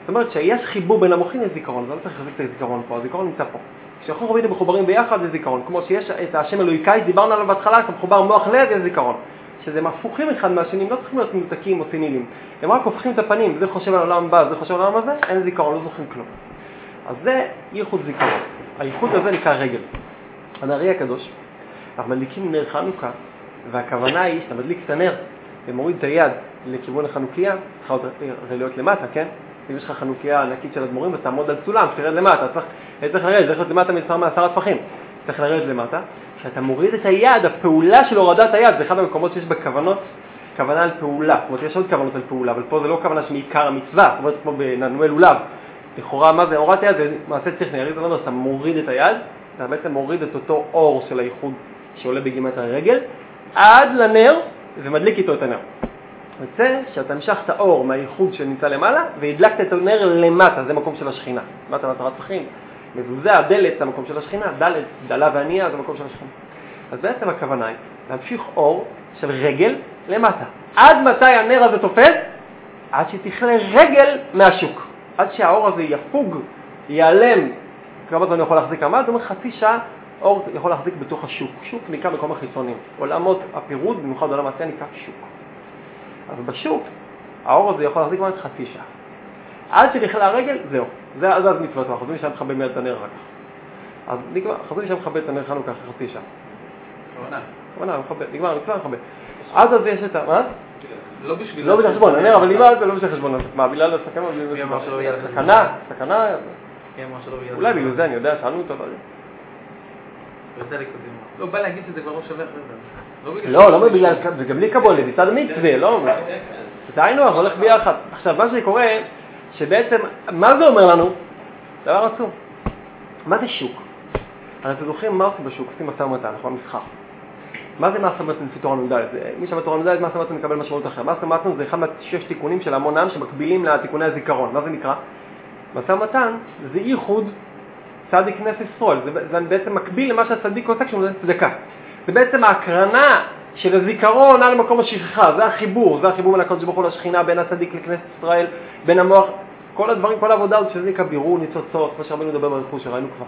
זאת אומרת שיש חיבור בין המוחים יש זיכרון, זה לא צריך לחזק את הזיכרון פה, הזיכרון נמצא פה. כשאנחנו רואים מחוברים ביחד זה זיכרון, כמו שיש את השם אלוהיקאי, דיברנו עליו בהתחלה, אתה מחובר מוח לב, יש זיכרון. שזה הפוכים אחד מהשני, לא צריכים להיות מנותקים או סינילים. הם רק הופכים את הפנים, זה חושב על העולם הבא, זה חושב על העולם הזה, אין זיכרון, לא זוכרים כלום. אז זה ייחוד זיכרון. הייחוד הזה נקרא רגל. הנערי הקדוש, אנחנו מדליקים נר חנוכה, והכוונה היא שאתה מדליק את הנר ומוריד את היד לכיוון החנוכיה, צריכה הרי להיות למטה, כן? אם יש לך חנוכיה ענקית של אדמו"רים, אז תעמוד על סולם, תרד למטה, צריך, צריך לרדת, צריך להיות למטה מספר מעשרה טפחים, צריך לרדת למטה. כשאתה מוריד את היד, הפעולה של הורדת היד, זה אחד המקומות שיש בכוונות, כוונה על פעולה, זאת אומרת יש עוד כוונות על פעולה, אבל פה זה לא כוונה שמעיקר המצווה, זאת אומרת כמו בננואל לולב, לכאורה מה זה הורדת יד, זה מעשה טכני, הרי זה לא אתה מוריד את היד, אתה בעצם מוריד את אותו אור של הייחוד שעולה בגימת הרגל, עד לנר ומדליק איתו את הנר. יוצא שאתה המשך את האור מהייחוד שנמצא למעלה והדלקת את הנר למטה, זה מקום של השכינה. למטה מעשרה טפחים, מזוזה, הדלת זה המקום של השכינה, דלת, דלה וענייה זה המקום של השכינה. אז בעצם הכוונה היא להמשיך אור של רגל למטה. עד מתי הנר הזה תופס? עד שתכלה רגל מהשוק. עד שהאור הזה יפוג, ייעלם. כמה זמן הוא יכול להחזיק עמד? זאת אומרת חצי שעה אור יכול להחזיק בתוך השוק. שוק נקרא מקום החיצונים. עולמות הפירוד, במיוחד עולם העשייה, נקרא שוק. אז בשוק, האור הזה יכול להחזיק מעט חצי שעה. עד שנכלה הרגל, זהו. זה אז מצוות, אנחנו חוזרים שם מכבה את הנר אחר כך. אז נגמר, חוזרים שם מכבה את הנר חנוכה אחרי חצי שעה. כוונה, מכבה, נגמר, מצווה מכבה. עד אז יש את ה... מה? לא בשביל... לא בשביל חשבון, הנר, אבל נגמר זה לא בשביל חשבון. מה, בגלל הסכנה? סכנה, סכנה. אולי בגלל זה אני יודע, שאלנו אותו. לא, בא להגיד שזה כבר לא שווה אחרי זה. לא, לא בגלל, זה גם בלי קבולה, זה מצד המצווה, לא? זה היינו, הולך ביחד. עכשיו, מה שקורה, שבעצם, מה זה אומר לנו? דבר עצום. מה זה שוק? הרי אתם זוכרים מה עושים בשוק? עושים משא ומתן, נכון? מסחר. מה זה מעשה ומתן לפי תורה נ"ד? מי שבא תורה נ"ד, מעשה ומתן מקבל משמעות אחרת. מעשה ומתן זה אחד מהשש תיקונים של המון עם שמקבילים לתיקוני הזיכרון. מה זה נקרא? משא ומתן זה ייחוד צדיק נס ישראל, זה, זה בעצם מקביל למה שהצדיק עושה כשהוא נותן צדקה. זה בעצם ההקרנה של הזיכרון על מקום השכחה, זה החיבור, זה החיבור בין הקדוש ברוך הוא לשכינה, בין הצדיק לכנסת ישראל, בין המוח, כל הדברים, כל העבודה הזאת שזה נקרא בירור ניצוצות, כמו שהרבנו מדבר ברכוש שראינו כבר.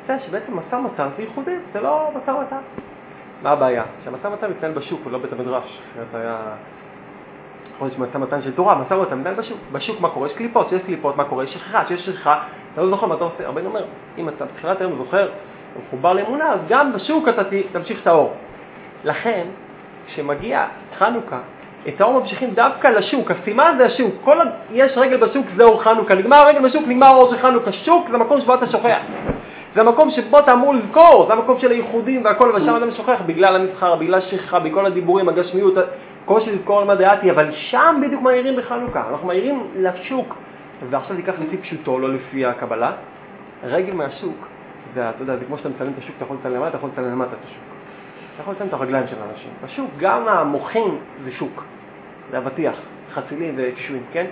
יוצא שבעצם משא ומתן זה ייחודי, זה לא משא ומתן. מה הבעיה? שהמשא ומתן מתנהל בשוק, הוא לא בית המדרש. אחרת היה... יכול להיות שמשא ומתן של תורה, משא ומתן מתנהל בשוק. בשוק מה קורה? יש קליפות, כשיש קליפות, מה קורה? יש שכחה, כשיש שכחה, אתה לא זוכר מה אתה עושה. הרבנו אומר, אם אתה בתחילת היום זוכר, מחובר לאמונה, אז גם בשוק אתה תמשיך את האור. לכן, כשמגיע חנוכה, את האור ממשיכים דווקא לשוק, הסימן זה השוק, כל ה... יש רגל בשוק זה אור חנוכה, נגמר הרגל בשוק, נגמר האור של חנוכה, שוק זה מקום שבו אתה שוכח. זה המקום שבו אתה אמור לזכור, זה המקום של הייחודים והכל, ושם אתה משוכח. בגלל המסחר, בגלל שכחה, בכל הדיבורים, הגשמיות, קושי לזכור על מה דעתי, אבל שם בדיוק מאירים בחנוכה, אנחנו מאירים לשוק, ועכשיו תיקח לפי פשוטו, לא לפי הקבלה, רגל מהשוק, זה, אתה יודע, זה כמו שאתה מצלם את השוק, אתה יכול לצלם למטה, אתה יכול לצלם למטה את השוק. אתה יכול לצלם את הרגליים של האנשים. בשוק, גם המוחים זה שוק, זה אבטיח, חצילים וקישואים, כן?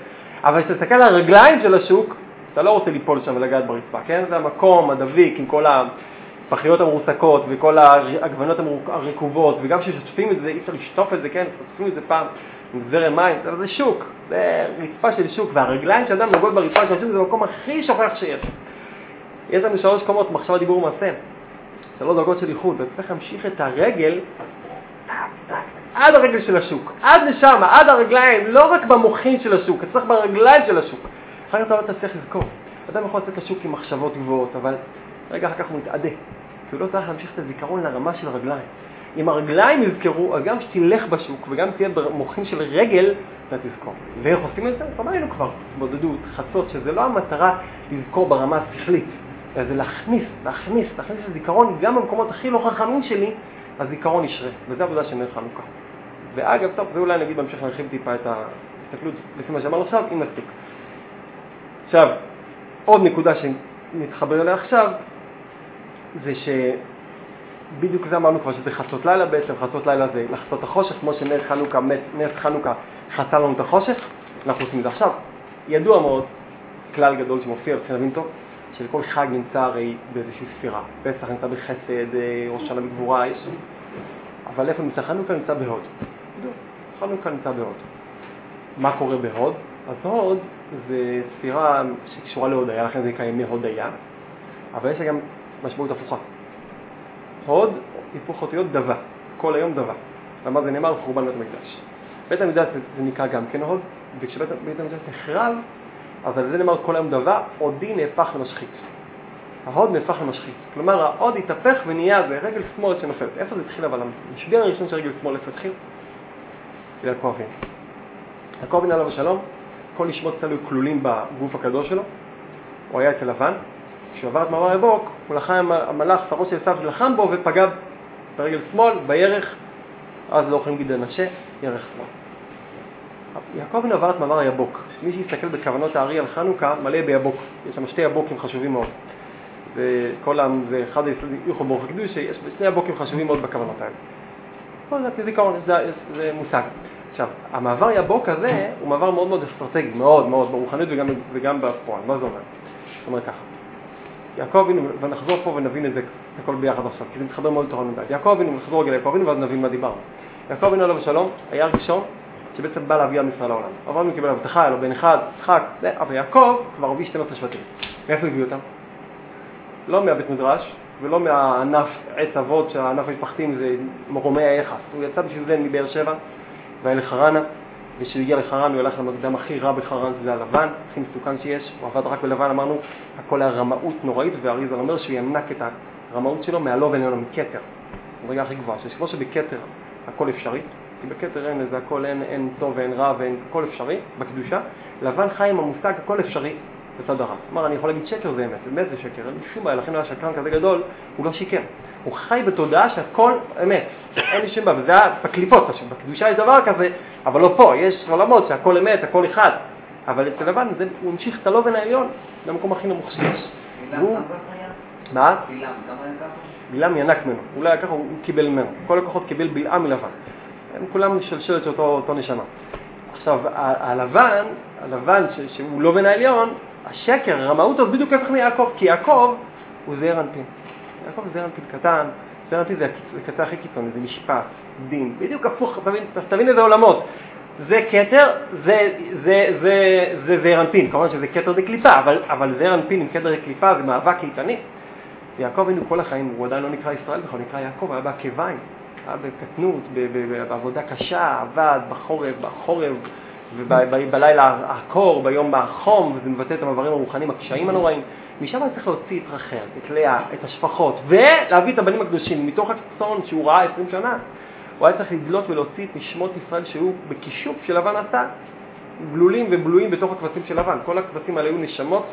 אבל כשאתה מסתכל על הרגליים של השוק, אתה לא רוצה ליפול שם ולגעת ברצפה, כן? זה המקום הדביק עם כל הפחיות המרוסקות וכל העגבנות הרקובות, וגם כששוטפים את זה, אי אפשר לשטוף את זה, כן? שוטפים את זה פעם עם זרם מים, זה שוק, זה רצפה של שוק, והרגליים של אדם נוגעות ברצפה של השוק זה המקום הכי שוכח שיש. יש לנו שלוש קומות, מחשבה, דיבור ומעשה. שלוש דרגות של איחוד, ואתה צריך להמשיך את הרגל עד הרגל של השוק, עד לשם, עד הרגליים, לא רק במוחין של השוק, אתה צריך ברגליים של השוק. אחר כך אתה לא תצליח לזכור. אדם יכול לצאת לשוק עם מחשבות גבוהות, אבל רגע אחר כך הוא מתאדה. כי הוא לא צריך להמשיך את הזיכרון לרמה של הרגליים. אם הרגליים יזכרו, אז גם כשתלך בשוק וגם תהיה במוחין של רגל, אתה תזכור. ואיך עושים את זה? אמרנו כבר, התמודדות, חצות, שזה לא המטרה לזכור ברמה השכלית, אלא זה להכניס, להכניס, להכניס את הזיכרון גם במקומות הכי לא חכמים שלי, הזיכרון ישרה. וזו עבודה של נר חנוכה. ואגב, טוב, זה אולי נגיד בהמשך נרחיב טיפה את ההסתכלות לפי מה שאמרנו עכשיו, אם נספיק. עכשיו, עוד נקודה שנתחבר אליה עכשיו, זה שבדיוק זה אמרנו כבר שזה חצות לילה בעצם, חצות לילה זה לחצות החושך, כמו שנר חנוכה, נס חנוכה חצה לנו את החושך, אנחנו עושים את זה עכשיו. ידוע מאוד, כלל גדול שמופיע, צריך להבין טוב, שלכל חג נמצא הרי באיזושהי ספירה. פסח נמצא בחסד, אה, ראש שנה בגבורה, יש... אבל איפה נמצא חנוכה? נמצא בהוד. חנוכה נמצא בהוד. מה קורה בהוד? אז הוד זה ספירה שקשורה להודיה, לכן זה נקרא ימי הודיה, אבל יש לה גם משמעות הפוכה. הוד, היפוך אותיות דבה, כל היום דבה. למה זה נאמר חורבן בית המקדש. בית המקדש זה נקרא גם כן הוד, וכשבית המקדש נחרב, אז על זה נאמר כל היום דבה, עודי נהפך למשחית. ההוד נהפך למשחית. כלומר, ההוד התהפך ונהיה זה רגל שמאל שנופלת. איפה זה התחיל אבל? המשבר הראשון של רגל שמאל, איפה התחיל? יעקב אבינו. יעקב אבינו עליו השלום, כל נשמות צלו כלולים בגוף הקדוש שלו. הוא היה אצל לבן, כשהוא עבר את מעבר יבוק, הוא לחם, המלאך, שרו של עשיו לחם בו ופגע ברגל שמאל, בירך, אז לא יכולים להגיד לנשה, ירך שמאל. יעקב אבינו עבר את מעבר היבוק. מי שיסתכל בכוונות הארי על חנוכה, מלא ביבוק. יש שם שתי יבוקים חשובים מאוד. וכל העם, זה אחד היסודים, יוכל ברוך הקדוש, יש שני יבוקים חשובים מאוד בכוונות האלה. זה כזיכרון, זה, זה מושג. עכשיו, המעבר יבוק הזה הוא מעבר מאוד מאוד אסטרטגי, מאוד מאוד, ברוחנית וגם, וגם בפועל. מה זה אומר? זאת אומרת ככה, יעקב אבינו, ונחזור פה ונבין את זה הכל ביחד עכשיו, כי זה מתחבר מאוד לתורה מדעת. יעקב אבינו, נחזור רגע ליעקב אבינו ואז נבין מה דיברנו. יעקב אבינו עליו השלום היה הראשון שבעצם בא להביא עם ישראל לעולם. אברהם קיבל הבטחה, היה לו בן אחד, יצחק, אבל יעקב כבר הביא 12 שבטים. מאיפה הביא אותם? לא מהבית מדרש ולא מהענף עץ אבות, שהענף המשפחתים זה מרומי היחס. הוא יצא בשביל זה מבאר שבע והיה לחרנה, וכשהוא הגיע לחרן הוא הלך למקדם הכי רע בחרן, שזה הלבן, הכי מסוכן שיש, הוא עבד רק בלבן, אמרנו, הכל היה רמאות נוראית, והאריזל אומר שהוא ינק את הרמאות שלו מהלא ואיננו מכתר. המדרגה הכי גבוהה, שכמו שבכתר הכל אפשרי, בכתר אין איזה הכל, אין, אין טוב ואין רע ואין הכל אפשרי, בקדושה, לבן חי עם המושג הכל אפשרי בצד הרע. כלומר, אני יכול להגיד שקר זה אמת, באמת זה שקר, אין שום בעיה, לכן היה שקרן כזה גדול, הוא לא שיקר. הוא חי בתודעה שהכל אמת, אין לי שום בעיה, וזה בקליפות בקדושה יש דבר כזה, אבל לא פה, יש עולמות שהכל אמת, הכל אחד. אבל אצל לבן זה, הוא המשיך את הלובן העליון למקום הכי נמוך שיש. מה? בלעם, גם היה ככה? בלעם ינק ממנו, אולי היה ככה הוא קיבל ממנו. כל הכוחות קיבל בלעם מלבן. הם כולם שלשלת של אותו, אותו נשמה. עכשיו, הלבן, הלבן ש- שהוא לא בן העליון, השקר, הרמאות הזאת בדיוק הפך מיעקב, כי יעקב הוא זעיר אנפין. יעקב זה זעיר אנפין קטן, זעיר אנפין זה הקצה הכי קיצוני, זה משפט, דין, בדיוק הפוך, תבין, תבין איזה עולמות. זה כתר, זה, זעיר אנפין, כמובן שזה כתר דקליפה, אבל, אבל זעיר אנפין עם כתר דקליפה זה מאבק איתני. יעקב היינו כל החיים, הוא עדיין לא נקרא ישראל בכלל, נקרא יעקב, היה בעקביים, היה בקטנות, בעבודה קשה, עבד בחורף, בחורף, ובלילה הקור, ביום החום, וזה מבטא את המעברים הרוחניים, הקשיים הנוראים. משם צריך להוציא את רחל, את לאה, את השפחות, ולהביא את הבנים הקדושים. מתוך הצאן שהוא ראה 20 שנה, הוא היה צריך לדלות ולהוציא את נשמות ישראל שהיו בכישוף שלבן עשה, גלולים ובלויים בתוך הכבשים של לבן. כל הכבשים האלה היו נשמות,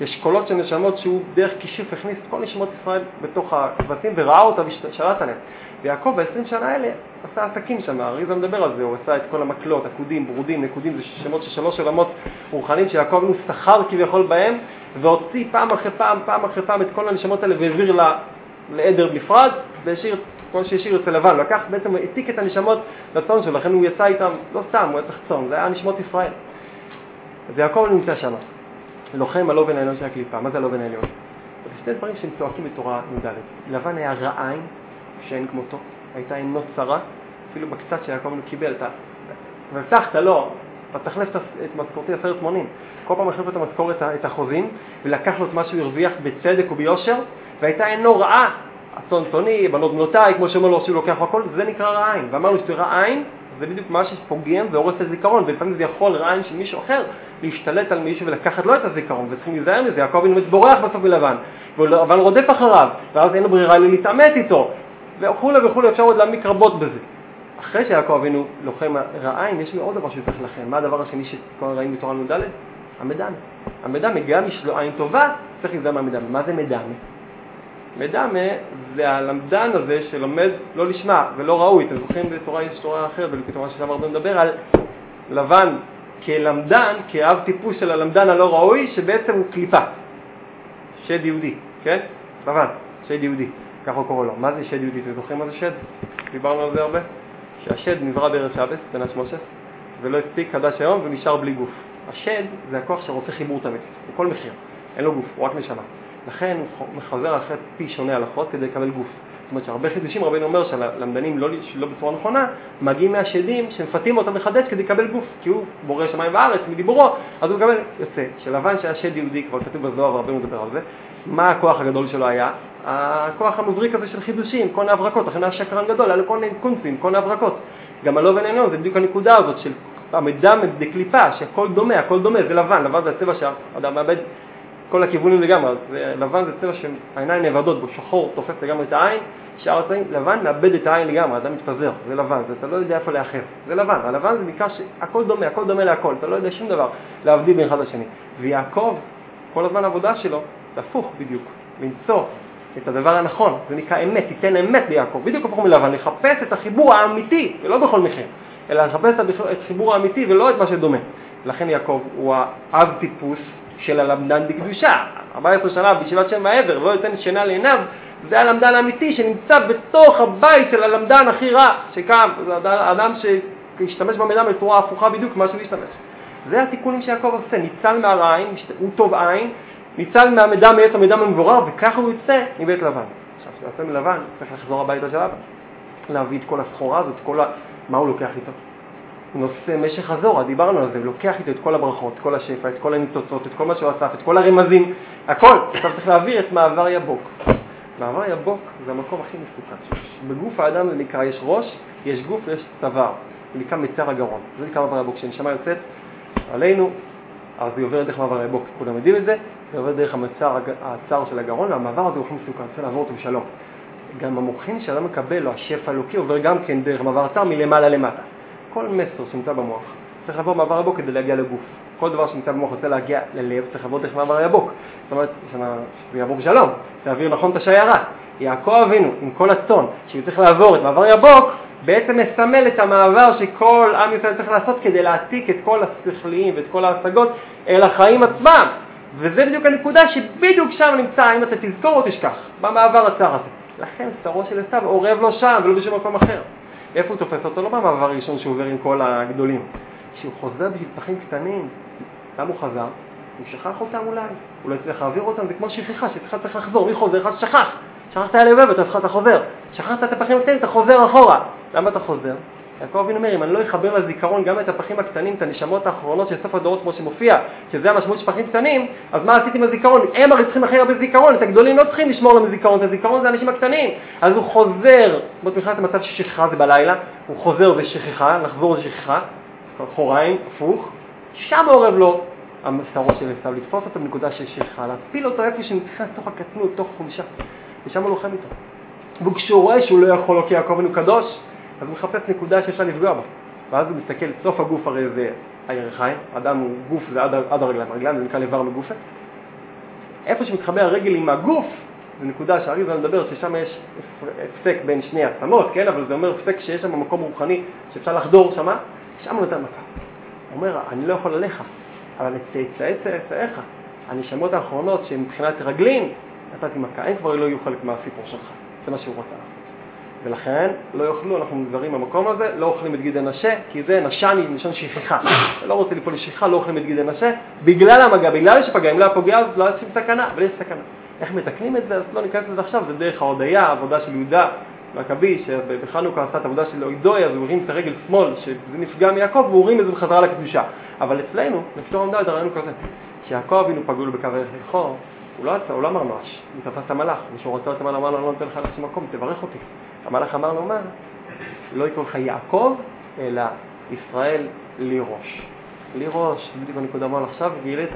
יש קולות של נשמות שהוא דרך כישוף הכניס את כל נשמות ישראל בתוך הכבשים וראה אותה ושלט עליהם. ויעקב ב-20 שנה האלה עשה עסקים שם, אריזה מדבר על זה, הוא עשה את כל המקלות, עקודים, ברודים, נקודים, זה שמות של שלוש עולמות רוחניים שיעקב נו שכר כביכול בהם, והוציא פעם אחרי פעם, פעם אחרי פעם את כל הנשמות האלה והעביר לעדר נפרד, והשאיר, כמו שהשאיר אצל לבן, לקח בעצם, העתיק את הנשמות לצאן שלו, לכן הוא יצא איתם, לא סתם, הוא היה צריך צאן, זה היה נשמות ישראל. אז יעקב נמצא שם, לוחם על אובן העליון של הקליפה, מה זה על אובן העליון? זה שני דברים שהם צועקים בתורה י"ד. לבן היה רעיים, שאין כמותו, הייתה עינו צרה, אפילו בקצת שיעקב קיבל, אתה והבטחת, לא, אתה תחלף את משכורתי עשרת מונים. כל פעם החליף את המשכורת, את החוזים, ולקח לו את מה שהוא הרוויח בצדק וביושר, והייתה עינו רעה, אסון צוני, בנות בנותיי, כמו שאומר לו שהוא לוקח הכל, זה נקרא רע עין. ואמרנו שרע עין זה בדיוק מה שפוגם והורס את הזיכרון, ולפעמים זה יכול רע עין של מישהו אחר להשתלט על מישהו ולקחת לו את הזיכרון, וצריכים להיזהר מזה, יעקב אבינו בורח בסוף מלבן, אבל רודף אחריו, ואז אין לו ברירה אלא להתעמת איתו, וכולי וכולי, אפשר עוד להעמיק רבות בזה. אחרי שיעקב אבינו לוחם רעיים, יש לי עוד דבר שצריך לכם. מה הדבר השני שראינו בתורה נ"ד? המדמה. המדמה, גם יש לו עין טובה, צריך להיזהר מהמדמה. מה זה מדמה? מדמה זה הלמדן הזה שלומד לא לשמה ולא ראוי. אתם זוכרים בתורה יש תורה אחרת, בתורה ששם הרבה מדבר על לבן כלמדן, כאב טיפוס של הלמדן הלא ראוי, שבעצם הוא קליפה. שד יהודי, כן? לבן, שד יהודי. ככה הוא קורא לו. מה זה שד יהודי? אתם זוכרים מה זה שד? דיברנו על זה הרבה. שהשד נברא בערב שבס, בן השמושס, ולא הספיק חדש היום ונשאר בלי גוף. השד זה הכוח שרוצה חיבור תמיד, בכל מחיר. אין לו גוף, הוא רק נשמה. לכן הוא מחזר אחרי פי שונה הלכות כדי לקבל גוף. זאת אומרת שהרבה חידושים רבינו אומר שלמדנים לא, לא בצורה נכונה, מגיעים מהשדים שמפתים אותם לחדש כדי לקבל גוף, כי הוא בורא שמיים וארץ מדיבורו, אז הוא מקבל, יוצא. שלבן שהיה שד יהודי, כבר כתוב בזוהר והרבה מדבר על זה, מה הכוח הגדול שלו היה? הכוח המבריק הזה של חידושים, כל ההברקות, לכן היה שקרן גדול, היה לו כל מיני קונצים, כל ההברקות. גם הלא עינינו זה בדיוק הנקודה הזאת של המידע דקליפה, שהכל דומה, הכל דומה, זה לבן, לבן זה הצבע שהאדם מאבד כל הכיוונים לגמרי, אז לבן זה צבע שהעיניים נאבדות בו, שחור תופס לגמרי את העין, שאר הצבעים, לבן מאבד את העין לגמרי, האדם מתפזר, זה לבן, זה, אתה לא יודע איפה לאחר, זה לבן, הלבן זה נקרא שהכל דומה, הכל דומה להכל, אתה לא יודע שום דבר להבדיל בין אחד לשני. ויעקב, כל הזמן העבודה שלו, זה הפוך בדיוק, למצוא את הדבר הנכון, זה נקרא אמת, תיתן אמת ליעקב, בדיוק הפוך מלבן, לחפש את החיבור האמיתי, ולא בכל מחיר, אלא לחפש את החיבור האמיתי ולא את מה שדומה. לכן יעקב הוא האב טיפוס של הלמדן בקדושה. 14 שנה בישיבת שם העבר, לא ייתן שינה לעיניו, זה הלמדן האמיתי שנמצא בתוך הבית של הלמדן הכי רע שקם, זה האדם שהשתמש במידע בצורה הפוכה בדיוק מה שהוא השתמש. זה התיקונים שיעקב עושה, ניצל מהרעין, הוא טוב עין, ניצל מהמידע מעץ המידע מבורר, וככה הוא יוצא מבית לבן. עכשיו, כשהוא יוצא מלבן, צריך לחזור הביתה של אבא, להביא את כל הסחורה הזאת, כל ה... מה הוא לוקח איתו? נושא משך הזוהר, דיברנו על זה, הוא לוקח איתו את כל הברכות, את כל השפע, את כל הניצוצות, את כל מה שהוא אסף, את כל הרמזים, הכל. עכשיו צריך להעביר את מעבר יבוק. מעבר יבוק זה המקום הכי מסוכן. בגוף האדם זה נקרא, יש ראש, יש גוף ויש צוואר. זה נקרא מצר הגרון. זה נקרא מעבר יבוק. כשנשמה יוצאת עלינו, אז היא עוברת דרך מעבר יבוק. כולם יודעים את זה, היא עוברת דרך המצר, הצר של הגרון, והמעבר הזה הוא הכי מסוכן, צריך לעבור אותו בשלום. גם המוחין שאדם מקבל, או השפע האלוקי, עובר גם כן דרך מעבר צר מלמעלה למטה. כל מסר שנמצא במוח צריך לעבור מעבר יבוק כדי להגיע לגוף. כל דבר שנמצא במוח רוצה להגיע ללב, צריך לעבור דרך מעבר יבוק. זאת אומרת, שזה יעבור בשלום, להעביר נכון את השיירה. יעקב אבינו, עם כל הצאן, שהוא צריך לעבור את מעבר יבוק, בעצם מסמל את המעבר שכל עם ישראל צריך לעשות כדי להעתיק את כל השכליים ואת כל ההשגות אל החיים עצמם. וזה בדיוק הנקודה שבדיוק שם נמצא, אם אתה תזכור או תשכח, במעבר הצר הזה. לכן שרו של עשיו אורב לו שם ולא בשום מקום אחר. איפה הוא תופס אותו? לא במעבר הראשון שהוא עובר עם כל הגדולים. כשהוא חוזר בשביל פחים קטנים, למה הוא חזר? הוא שכח אותם אולי, הוא לא הצליח להעביר אותם, זה כמו שכחה, שצריך צריך לחזור, מי חוזר? אחד שכח, שכחת אלה ובב, אתה חוזר. שכחת את הפחים הקטנים, אתה חוזר אחורה. למה אתה חוזר? יעקב אבינו אומר, אם אני לא אחבר לזיכרון גם את הפחים הקטנים, את הנשמות האחרונות של סוף הדורות כמו שמופיע, שזה המשמעות של פחים קטנים, אז מה עשיתי עם הזיכרון? הם הרי צריכים הכי הרבה זיכרון, את הגדולים לא צריכים לשמור להם זיכרון, את הזיכרון זה האנשים הקטנים. אז הוא חוזר, כמו מבחינת המצב של שכחה זה בלילה, הוא חוזר ושכחה, לחזור לשכחה, חוריים, הפוך, שם עורב לו המסתרות של עשיו, לתפוס אותו בנקודה של שכחה, להפיל אותו איפה שנכנס תוך הקטנות, תוך חומשה, ושם הוא לוחם איתו. וכשהוא רואה שהוא לא יכול כי יעקב אבינו קדוש, אז הוא מחפש נקודה שאפשר לפגוע בה. ואז הוא מסתכל, סוף הגוף הרי זה הירכיים, אדם הוא גוף זה עד, עד הרגליים, הרגליים זה נקרא לבר מגופה. איפה שמתחבא הרגל עם הגוף, זו נקודה שהאריזה מדבר ששם יש הפסק בין שני עצמות, כן? אבל זה אומר הפסק שיש שם מקום רוחני שאפשר לחדור שם, שם נותן מכה. הוא אומר, אני לא יכול עליך, אבל את צאצאי צאצאיך, הנשמות האחרונות שמבחינת רגלים, נתתי מכה, הם כבר לא יהיו חלק מהסיפור שלך. זה מה שהוא רוצה לעשות. ולכן לא יאכלו, אנחנו נזהרים במקום הזה, לא אוכלים את גיד הנשה, כי זה נשני, נשון שכחה. לא רוצה ליפול לשכחה, לא אוכלים את גיד הנשה, בגלל המגע, בגלל שפגע, אם לא היה פוגע אז לא היה סכנה, אבל יש סכנה. איך מתקנים את זה? אז לא ניכנס לזה עכשיו, זה דרך ההודיה, עבודה של יהודה מכבי, שבחנוכה עשה את העבודה של אוידוי, אז הוא הרים את הרגל שמאל, שזה נפגע מיעקב, והוא הרים את זה בחזרה לקדושה. אבל אצלנו, לפתור עמדה את הרעיון כזה, שיעקב אבינו פגעו לו בקו יריחו, הוא לא עשה, הוא לא אמר נואש, הוא תפס את המלאך, וכשהוא רצה את המלאך, אמר לו, אני לא נותן לך לשום מקום, תברך אותי. המלאך אמר לו, מה? לא יקרא לך יעקב, אלא ישראל לי ראש. לי בדיוק הנקודה אמרנו עכשיו, גילית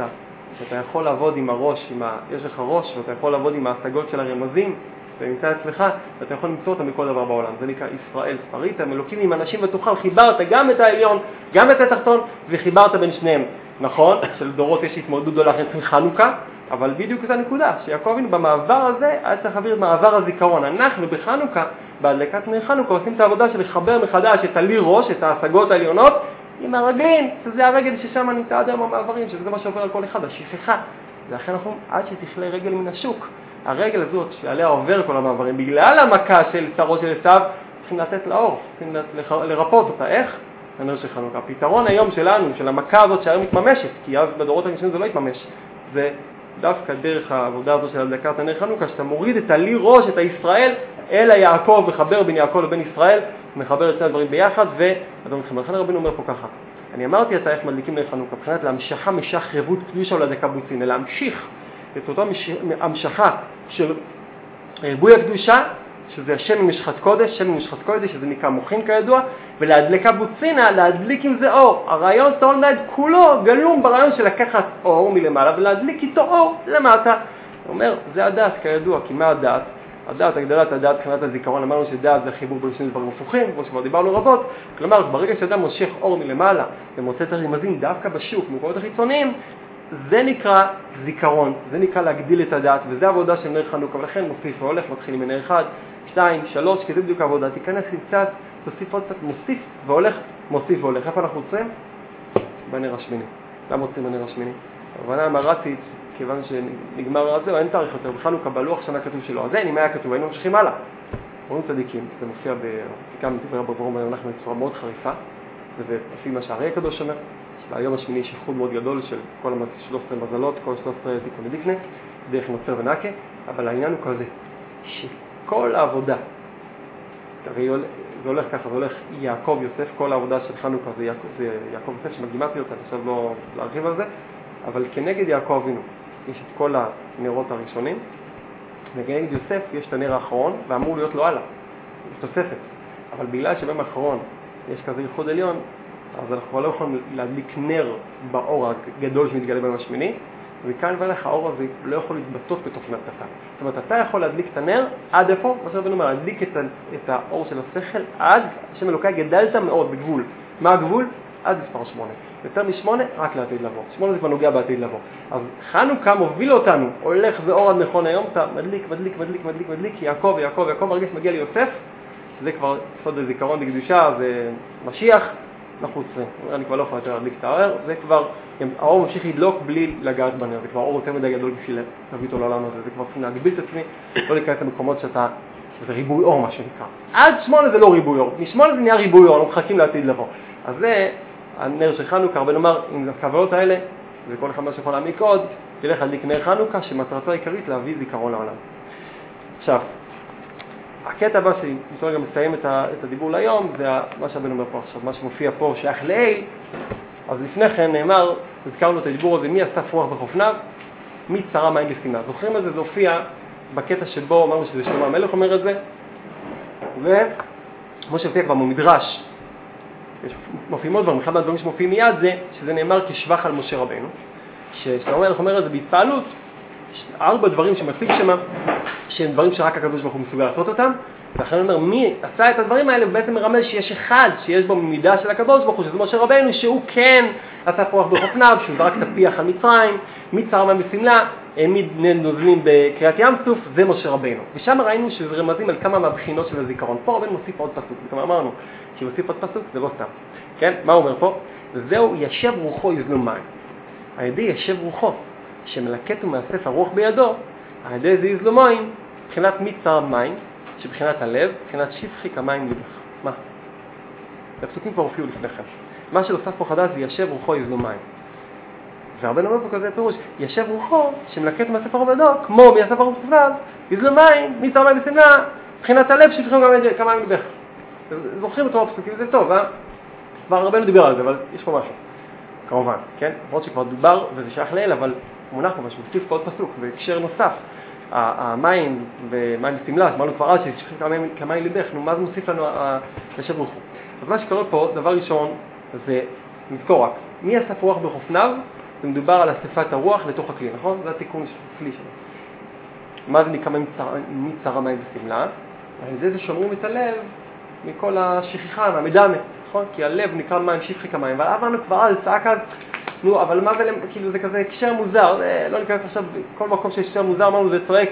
שאתה יכול לעבוד עם הראש, עם ה... יש לך ראש, ואתה יכול לעבוד עם ההשגות של הרמזים, זה נמצא אצלך, ואתה יכול למצוא אותם בכל דבר בעולם. זה נקרא ישראל ספרית, אלוקים עם אנשים ותוכל, חיברת גם את העליון, גם את התחתון, וחיברת בין שניהם. נכון, של דורות יש התמודדות גדולה, צריכים חנוכה, אבל בדיוק זו הנקודה, שיעקב אבינו במעבר הזה היה צריך להעביר את מעבר הזיכרון. אנחנו בחנוכה, בהדלקת נר חנוכה, עושים את העבודה של לחבר מחדש את הלי ראש, את ההשגות העליונות, עם הרגלים, שזה הרגל ששם נמצא עד היום המעברים, שזה מה שעובר על כל אחד, השכחה. ולכן אנחנו, עד שתכלה רגל מן השוק, הרגל הזאת שעליה עובר כל המעברים, בגלל המכה של שרו של עשיו, צריכים לתת לאור, צריכים לרפות אותה. איך? הנר של חנוכה. הפתרון היום שלנו, של המכה הזאת שהיום מתממשת, כי אז בדורות הראשונים זה לא יתממש, זה דווקא דרך העבודה הזו של הדלקת הנר חנוכה, שאתה מוריד את הלי ראש, את הישראל, אל היעקב, מחבר בין יעקב לבין ישראל, מחבר את שני הדברים ביחד, ואדון חמר. לכן רבינו אומר פה ככה, אני אמרתי אתה איך מדליקים נר חנוכה, מבחינת להמשכה משך רבות קדושה בוצין, אלא להמשיך את אותה המשכה של ריבוי הקדושה, שזה השם ממשחת קודש, שם ממשחת קודש, שזה נקרא מוחין כידוע, ולהדלקה בוצינה, להדליק עם זה אור. הרעיון העולם כולו גלום ברעיון של לקחת אור מלמעלה ולהדליק איתו אור למטה. הוא אומר, זה הדת כידוע, כי מה הדת? הדת, הגדלת הדת מבחינת הזיכרון, אמרנו שדת זה חיבור בין שני דברים הפוכים, כמו שכבר דיברנו רבות, כלומר, ברגע שאדם מושך אור מלמעלה ומוצא את הרמזים דווקא בשוק, במקומות החיצוניים, זה נקרא זיכרון, זה נקרא להגדיל את הדת, וזה עבודה של נר חנוכה, ולכן מוסיף והולך, מתחילים מנר אחד, שתיים, שלוש, כי זה בדיוק העבודה, תיכנס עם קצת, תוסיף עוד קצת, מוסיף והולך, מוסיף והולך. איפה אנחנו עוצרים? בנר השמיני. למה עוצרים בנר השמיני? הבנה המרתית, כיוון שנגמר זה, אין תאריך יותר, בחנוכה בלוח שנה כתוב שלא. אז אין, אם היה כתוב, היינו ממשיכים הלאה. רואים צדיקים, זה מופיע בפסיקה מדברי רבי אברהם אנחנו בצורה מאוד חריפה, וזה לפי מה שהארי הקדוש אומר, ביום השמיני יש איחוד מאוד גדול של כל 13 מזלות, כל 13 תיקוני דיקנה, דרך נוצר ונקה, אבל העניין הוא כזה, שכל העבודה, זה הולך ככה, זה הולך יעקב יוסף, כל העבודה של חנוכה זה יעקב, זה יעקב יוסף שמקדימתי אותה, עכשיו לא להרחיב על זה, אבל כנגד יעקב אבינו יש את כל הנרות הראשונים, וכנגד יוסף יש את הנר האחרון, ואמור להיות לו הלאה, יש תוספת, אבל בגלל שביום האחרון יש כזה ייחוד עליון, אז אנחנו לא יכולים להדליק נר באור הגדול שמתגלה ביום השמיני, וכאן ואילך האור הזה לא יכול להתבטאות בתוכנת קטן. זאת אומרת, אתה יכול להדליק את הנר עד איפה? מה שרבנו אומר, להדליק את, את האור של השכל עד השם אלוקי גדלת מאוד בגבול. מה הגבול? עד מספר שמונה. יותר משמונה, רק לעתיד לבוא. שמונה זה כבר נוגע בעתיד לבוא. אז חנוכה מוביל אותנו, הולך ואור עד נכון היום, אתה מדליק, מדליק, מדליק, מדליק, מדליק, יעקב, יעקב, יעקב, ברגע שמגיע ליוסף, זה כבר סוד הזיכרון בקדושה, זה משיח, עוצרים. אני כבר לא יכול יותר להדליק את האור, זה כבר, האור ממשיך לדלוק בלי לגעת בנר, זה כבר אור יותר מדי גדול בשביל להביא אותו לעולם הזה, זה כבר צריכים להגביל את עצמי, לא להיכנס למקומות שאתה, זה ריבוי אור מה שנקרא. עד שמונה זה לא ריבוי אור, משמונה זה נהיה ריבוי אור, אנחנו מחכים לעתיד לבוא. אז זה הנר של חנוכה, הרבה נאמר, עם הכוונות האלה, וכל אחד מה שיכול להעמיק עוד, תלך להדליק נר חנוכה, שמטרתו העיקרית להביא זיכרון לעולם. עכשיו, הקטע הבא שאני גם מסיים את, הדיבור להיום, זה מה שהבן אומר פה עכשיו, מה שמופיע פה שייך לאל. אז לפני כן נאמר, הזכרנו את הדיבור הזה, מי אסף רוח בחופניו, מי צרה מים בשנאה. זוכרים את זה? זה הופיע בקטע שבו אמרנו שזה שלמה המלך אומר את זה, וכמו שהופיע כבר במדרש, מופיעים עוד דברים, אחד מהדברים שמופיעים מיד זה שזה נאמר כשבח על משה רבנו, ששלמה המלך אומר את זה בהתפעלות, ארבע דברים שמציג שמה, שהם דברים שרק הקדוש ברוך הוא מסוגל לעשות אותם, ולכן הוא אומר, מי עשה את הדברים האלה, ובעצם מרמז שיש אחד שיש בו מידה של הקדוש ברוך הוא, שזה משה רבנו, שהוא כן עשה פרוח בחופניו, שהוא זרק את הפיח על מצרים, מי צר מה בשמלה, העמיד נוזלים בקריאת ים סוף, זה משה רבנו. ושם ראינו שזה רמזים על כמה מהבחינות של הזיכרון. פה רבנו מוסיף עוד פסוק, וכמו אמרנו, כשהוא מוסיף עוד פסוק זה לא סתם. כן? מה הוא אומר פה? זהו ישב רוחו יזלום מים. על ידי ישב רוחו, שמלקט ומאסף הרוח בידו, על ידי זה יזלום מים, מבחינת מצר מים, שבחינת הלב, מבחינת שפחי כמים לבך. מה? הפסוקים כבר הופיעו לפני כן. מה שנוסף פה חדש זה ישב רוחו יזלום מים. והרבה אומר פה כזה פירוש, ישב רוחו שמלקט מהספר עובדו, כמו מהספר עובדיו, יזלום מים, מצר מים בשמלה, מבחינת הלב שפחים כמים לבך. זוכרים את רוב הפסוקים, זה טוב, אה? כבר רבנו דיבר על זה, אבל יש פה משהו, כמובן, כן? למרות שכבר דובר וזה שייך לאל, אבל מונח משהו, מוסיף פה עוד פסוק, בהקשר נוסף. המים ומים בשמלה, אמרנו כבר אז ששפכים כמים ליבך, נו, מה זה מוסיף לנו הישב רוח הוא? אז מה שקורה פה, דבר ראשון, זה, נזכור רק, מי אסף רוח בחופניו? זה מדובר על אספת הרוח לתוך הכלי, נכון? זה התיקון של הכלי שלו. מה זה נקרא מצר המים בשמלה? על ידי זה שומרים את הלב מכל השכחה, מהמדמה, נכון? כי הלב נקרא מים שפחי כמים, אבל אמרנו כבר אז, צעק אז, נו, אבל מה זה, כאילו זה כזה הקשר מוזר, לא ניכנס עכשיו, כל מקום שיש הקשר מוזר, אמרנו זה צועק,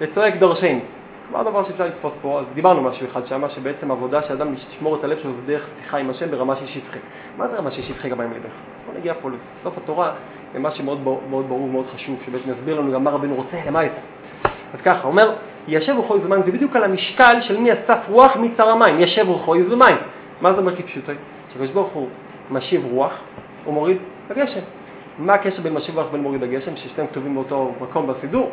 זה צועק דורשני. כבר דבר שאפשר לתפוס פה, אז דיברנו משהו אחד שם, שבעצם עבודה של אדם לשמור את הלב שלו זה דרך שיחה עם השם ברמה של שפחי. מה זה רמה של שפחי כמים לבך? בוא נגיע פה לסוף התורה, למה שמאוד מאוד ברור ומאוד חשוב, שבעצם יסביר לנו גם מה רבנו רוצה, למה יצא. אז ככה, אומר, ישב רוחו יזומים, זה בדיוק על המשקל של מי אסף רוח מצר המים, ישב רוחו יזומים. מה זה אומר כפשוטו? שקדוש ברוך הוא משיב רוח, הוא מוריד הגשם. מה הקשר בין משיב רוח ובין מוריד הגשם, ששתיהם כתובים באותו מקום בסידור?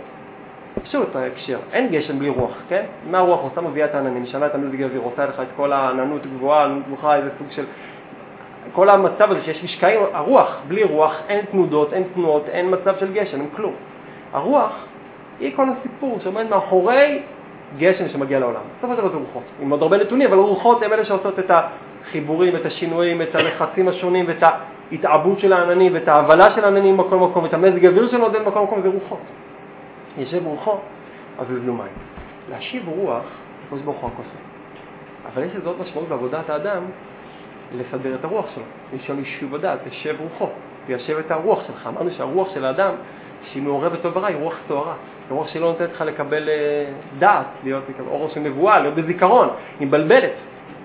פשוט ההקשר, אין גשם בלי רוח, כן? מה הרוח עושה? מביאה את העננים, משנה את המזג האוויר, עושה לך את כל העננות גבוהה, עננות גבוהה, איזה סוג של... כל המצב הזה שיש משקעים, הרוח, בלי רוח אין תנודות, אין תנועות, אין מצב של גשם, אין כלום. הרוח היא כל הסיפור שעומד מאחורי גשם שמגיע לעולם. בסופו של דבר זה רוחות, עם עוד הרבה נתונים, אבל רוחות הן אלה שעושות את החיבורים, את השינויים, את הלחצים השונים ואת ההתעבות של העננים ואת ההבלה של העננים בכל מקום, ואת המזג האוויר שלו עודד בכל מקום, זה רוחות. יושב רוחו, אז יזלו מים. להשיב רוח, הקדוש ברוך הוא הכוסף. אבל יש לזה עוד משמעות בעבודת האדם לסדר את הרוח שלו. לשאול יישוב הדעת, תשב רוחו, תיישב את הרוח שלך. אמרנו שהרוח של האדם, שהיא מעורבת טוב ורע, היא רוח סוערה. היא רוח שלא נותנת לך לקבל אה, דעת, להיות אור של נבואה, להיות בזיכרון, היא מבלבלת.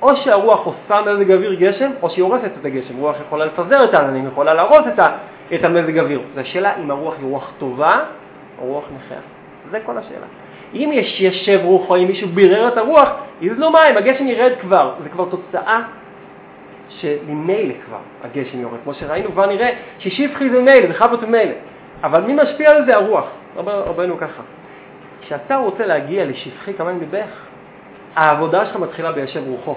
או שהרוח עושה מזג אוויר גשם, או שהיא הורסת את הגשם. רוח יכולה לפזר את העננים, יכולה להרוס את, את המזג אוויר. זו השאלה אם הרוח היא רוח טובה או רוח נכח. זה כל השאלה. אם יש ישב רוח או אם מישהו בירר את הרוח, יזלו מים, הגשם ירד כבר. זה כבר תוצאה שממילא כבר הגשם יורד. כמו שראינו כבר נראה ששפחי זה מילא, זה להיות מילא. אבל מי משפיע על זה? הרוח. רבנו ככה. כשאתה רוצה להגיע לשפחי כמים ליבך, העבודה שלך מתחילה בישב רוחו.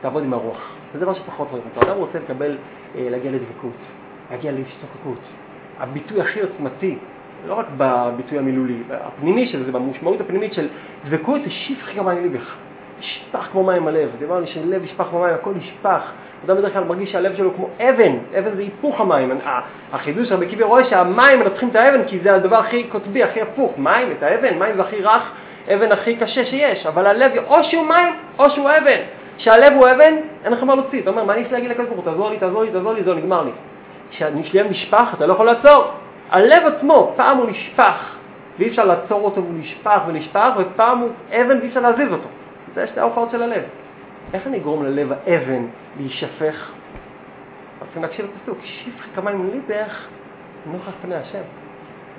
תעבוד עם הרוח. זה דבר שפחות רואים אותו. אדם רוצה לקבל, אה, להגיע לדבקות, להגיע להשתוקקות. הביטוי הכי עוצמתי, לא רק בביטוי המילולי, הפנימי של זה, במשמעות הפנימית של דבקות, זה שפחי כמים ליבך. ישפח כמו מים הלב. דיברנו שלב ישפח כמו מים, הכל ישפח. אדם בדרך כלל מרגיש שהלב שלו כמו אבן, אבן זה היפוך המים. החידוש רבי קיבי רואה שהמים מנצחים את האבן כי זה הדבר הכי קוטבי, הכי הפוך. מים, את האבן, מים זה הכי רך, אבן הכי קשה שיש, אבל הלב או שהוא מים או שהוא אבן. כשהלב הוא אבן, אין לך מה להוציא. אתה אומר, מה אני יש להגיד לקדוש ברוך הוא, תעזור לי, תעזור לי, תעזור לי, זהו, נגמר לי. כשהלב נשפך, אתה לא יכול לעצור. הלב עצמו, פעם הוא נשפך, ואי אפשר לעצור אותו והוא נשפך ונשפך, ופעם הוא אבן ואי אפשר להזיז אותו. זה שתי ההופעות של הלב. איך אני אגרום ללב האבן להישפך? רוצים להקשיב לפסוק, שפך כמים ליבך נוכח פני השם.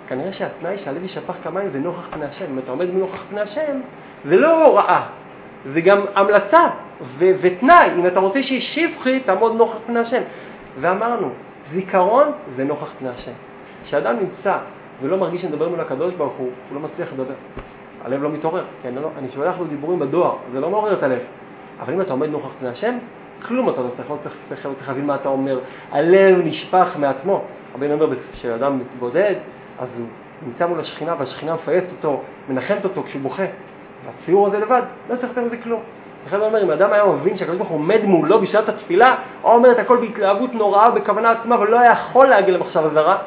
כנראה שהתנאי שהלב יישפך כמים זה נוכח פני השם. אם אתה עומד מנוכח פני השם, זה לא הוראה, זה גם המלצה ו- ותנאי. אם אתה רוצה שישפחי, תעמוד נוכח פני השם. ואמרנו, זיכרון זה נוכח פני השם. כשאדם נמצא ולא מרגיש שמדבר מול הקדוש ברוך הוא, הוא לא מצליח לדבר. הלב לא מתעורר. כן, לא, אני שולח לו דיבורים בדואר, זה לא מעורר את הלב. אבל אם אתה עומד נוכח פני השם, כלום אתה לא צריך, לא צריך, צריך, צריך להבין מה אתה אומר. הלב נשפך מעצמו. רבינו אומר, כשאדם מתבודד, אז הוא נמצא מול השכינה, והשכינה מפייסת אותו, מנחמת אותו כשהוא בוכה. והציור הזה לבד, לא צריך יותר מזה כלום. לכן הוא אומר, אם אדם היה מבין שהקדוש ברוך הוא עומד מולו בשעת התפילה, או אומר את הכל בהתלהבות נוראה, בכוונה עצמה, אבל לא היה יכול להגיע למחשב זרה,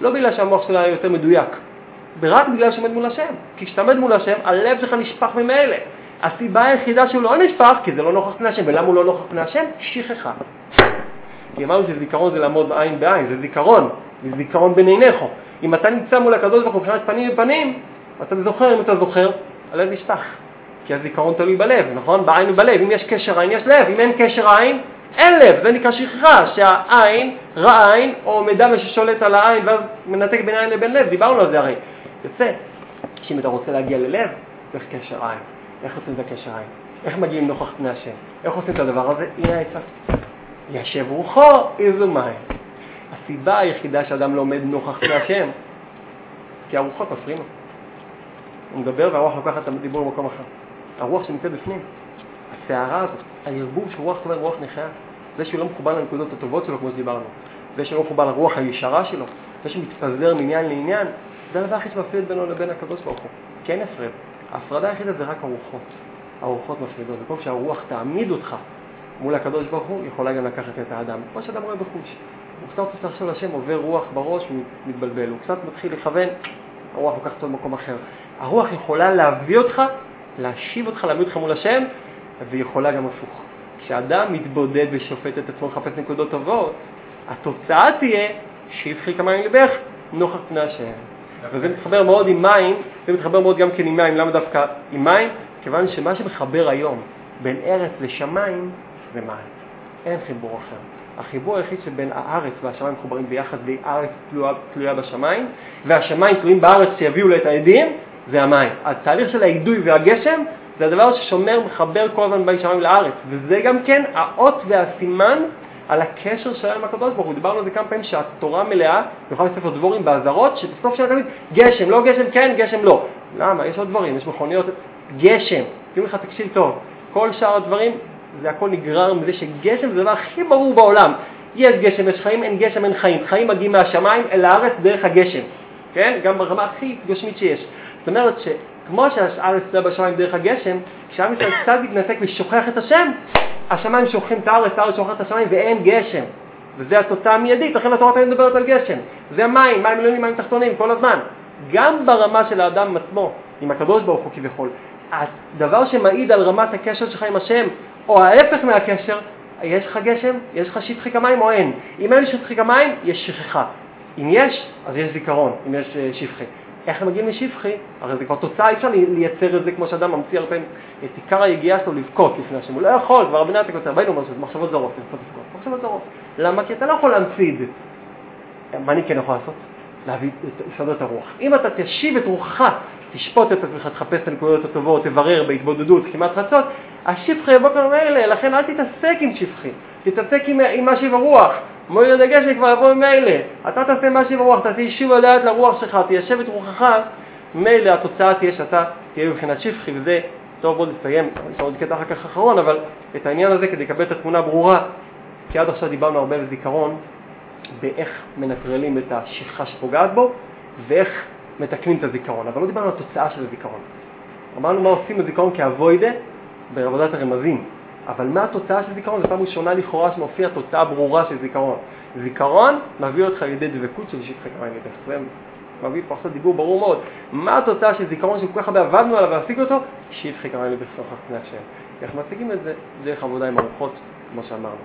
לא בגלל שהמוח שלו היה יותר מדויק, רק בגלל שהוא עומד מול השם. כי כשאתה עומד מול השם, הלב שלך נשפך ממילא. הסיבה היחידה שהוא לא נשפך, כי זה לא נוכח פני השם. ולמה הוא לא נוכח פני השם? שכחה. כי אמרנו שזיכרון זה לעמוד עין בעין, זה זיכרון, זה זיכרון בין עיניך. אם אתה נמצא מול הקדוש ברוך הוא מבחינת פנים בפנים, אתה זוכר, אם אתה זוכר, הלב נשפך. כי הזיכרון תלוי בלב, נכון? בעין ובלב. אם יש קשר עין, יש לב. אם אין קשר עין, אין לב. זה נקרא שכחה, שהעין, רע עין, או מידע ששולט על העין, ואז מנתק בין עין לבין לב. דיברנו על זה הרי. יוצא שאם אתה רוצה להגיע ללב, צריך קשר עין. איך עושים את הקשר עין? איך מגיעים נוכח פני השם? איך עושים את הדבר הזה? הנה העצה. ישב רוחו, איזו מים. הסיבה היחידה שאדם לא עומד נוכח פני השם, כי הרוחות מפריעים לו. הוא מדבר והרוח לוקחת את הדיבור במקום אחר. הרוח שנמצאת בפנים, הסערה הזאת, הערבוב של רוח רוח נחייה, זה שהוא לא מחובר לנקודות הטובות שלו, כמו שדיברנו, זה שלא מחובר לרוח הישרה שלו, זה שמתפזר מעניין לעניין, זה הדבר הכי שמפריד בינו לבין הקדוש ברוך הוא. כן הפרד. ההפרדה היחידה זה רק הרוחות. הרוחות מפרידות. במקום שהרוח תעמיד אותך מול הקדוש ברוך הוא, יכולה גם לקחת את האדם. כמו שאדם רואה בחוש. הוא קצת רוצה לחשוב לשם, עובר רוח בראש, מתבלבל. הוא קצת מתחיל לכוון, הרוח לוקחת אותו למקום אחר. הרוח יכולה להביא אותך, להשיב אותך, להביא אותך מול השם, ויכולה גם הפוך. כשאדם מתבודד ושופט את עצמו לחפש נקודות טובות, התוצאה תהיה שיבחי כמים לבך נוכח פני השם. וזה מתחבר מאוד עם מים, זה מתחבר מאוד גם כן עם מים, למה דווקא עם מים? כיוון שמה שמחבר היום בין ארץ לשמיים זה מים. אין חיבור אחר. החיבור היחיד שבין הארץ והשמיים מחוברים ביחד, בי ארץ תלויה, תלויה בשמיים, והשמיים תלויים בארץ שיביאו לה את העדים, זה המים. התהליך של האידוי והגשם זה הדבר ששומר, מחבר כל הזמן בין שמיים לארץ, וזה גם כן האות והסימן על הקשר שלהם עם הקדוש ברוך הוא. דיברנו על זה כמה פעמים שהתורה מלאה, במיוחד בספר דבורים, באזהרות, שבסוף של התלמיד, גשם, לא גשם, כן, גשם, לא. למה? יש עוד דברים, יש מכוניות, גשם. תראו לך, תקשיב טוב. כל שאר הדברים, זה הכל נגרר מזה שגשם זה הדבר הכי ברור בעולם. יש גשם, יש חיים, אין גשם, אין חיים. חיים מגיעים מהשמיים אל הארץ דרך הגשם. כן? גם ברמה הכי גשמית שיש. זאת אומרת שכמו שהארץ תלויה בשמיים דרך הגשם, כשעם ישראל קצת מתנתק ושוכח את השם, השמיים שוכחים את הארץ, הארץ שוכחת את השמיים ואין גשם. וזה התוצאה המיידית, לכן התורה תמיד מדברת על גשם. זה המים, מים עליונים, מים תחתונים, כל הזמן. גם ברמה של האדם עצמו, עם הקדוש ברוך הוא כביכול, הדבר שמעיד על רמת הקשר שלך עם השם, או ההפך מהקשר, יש לך גשם, יש לך שטחי כמים או אין. אם אין שטחי כמים, יש שכחה. אם יש, אז יש זיכרון, אם יש אה, שפחי. איך הם מגיעים לשפחי? הרי זה כבר תוצאה, אי אפשר לייצר את זה כמו שאדם ממציא הרבה פעמים את עיקר היגיעה שלו לבכות לפני השם. הוא לא יכול, כבר רבי נתק יותר, רבינו אומר שזה מחשבות זרות, לנסות לבכות. מחשבות זרות. למה? כי אתה לא יכול להמציא את זה. מה אני כן יכול לעשות? להביא, לסדר את הרוח. אם אתה תשיב את רוחך, תשפוט את עצמך, תחפש את הנקודות הטובות, תברר בהתבודדות, כמעט רצות, השפחי כבר מאלה, לכן אל תתעסק עם שפחי, תתעסק עם, עם מה שיברוח. מויר דגש כבר יבוא ממילא. אתה תעשה מה שברוח, אתה תיישב הדעת לרוח שלך, תיישב את רוחך, מילא התוצאה תהיה שאתה תהיה מבחינת שפחי, וזה טוב מאוד לסיים, יש עוד קטע אחר כך אחרון, אבל את העניין הזה כדי לקבל את התמונה ברורה, כי עד עכשיו דיברנו הרבה בזיכרון, באיך מנטרלים את השכחה שפוגעת בו, ואיך מתקנים את הזיכרון, אבל לא דיברנו על התוצאה של הזיכרון. אמרנו מה עושים בזיכרון כאבוידה בעבודת הרמזים. אבל מה התוצאה של זיכרון? זו פעם ראשונה לכאורה שמופיעה תוצאה ברורה של זיכרון. זיכרון מביא אותך לידי דבקות של שטחי כמיים לידך. זה מביא פה עכשיו דיבור ברור מאוד. מה התוצאה של זיכרון שכל כך הרבה עבדנו עליו והשיג אותו? שטחי כמיים לידך נוכח פני השם. איך משיגים את זה? דרך עבודה עם ארוחות, כמו שאמרנו.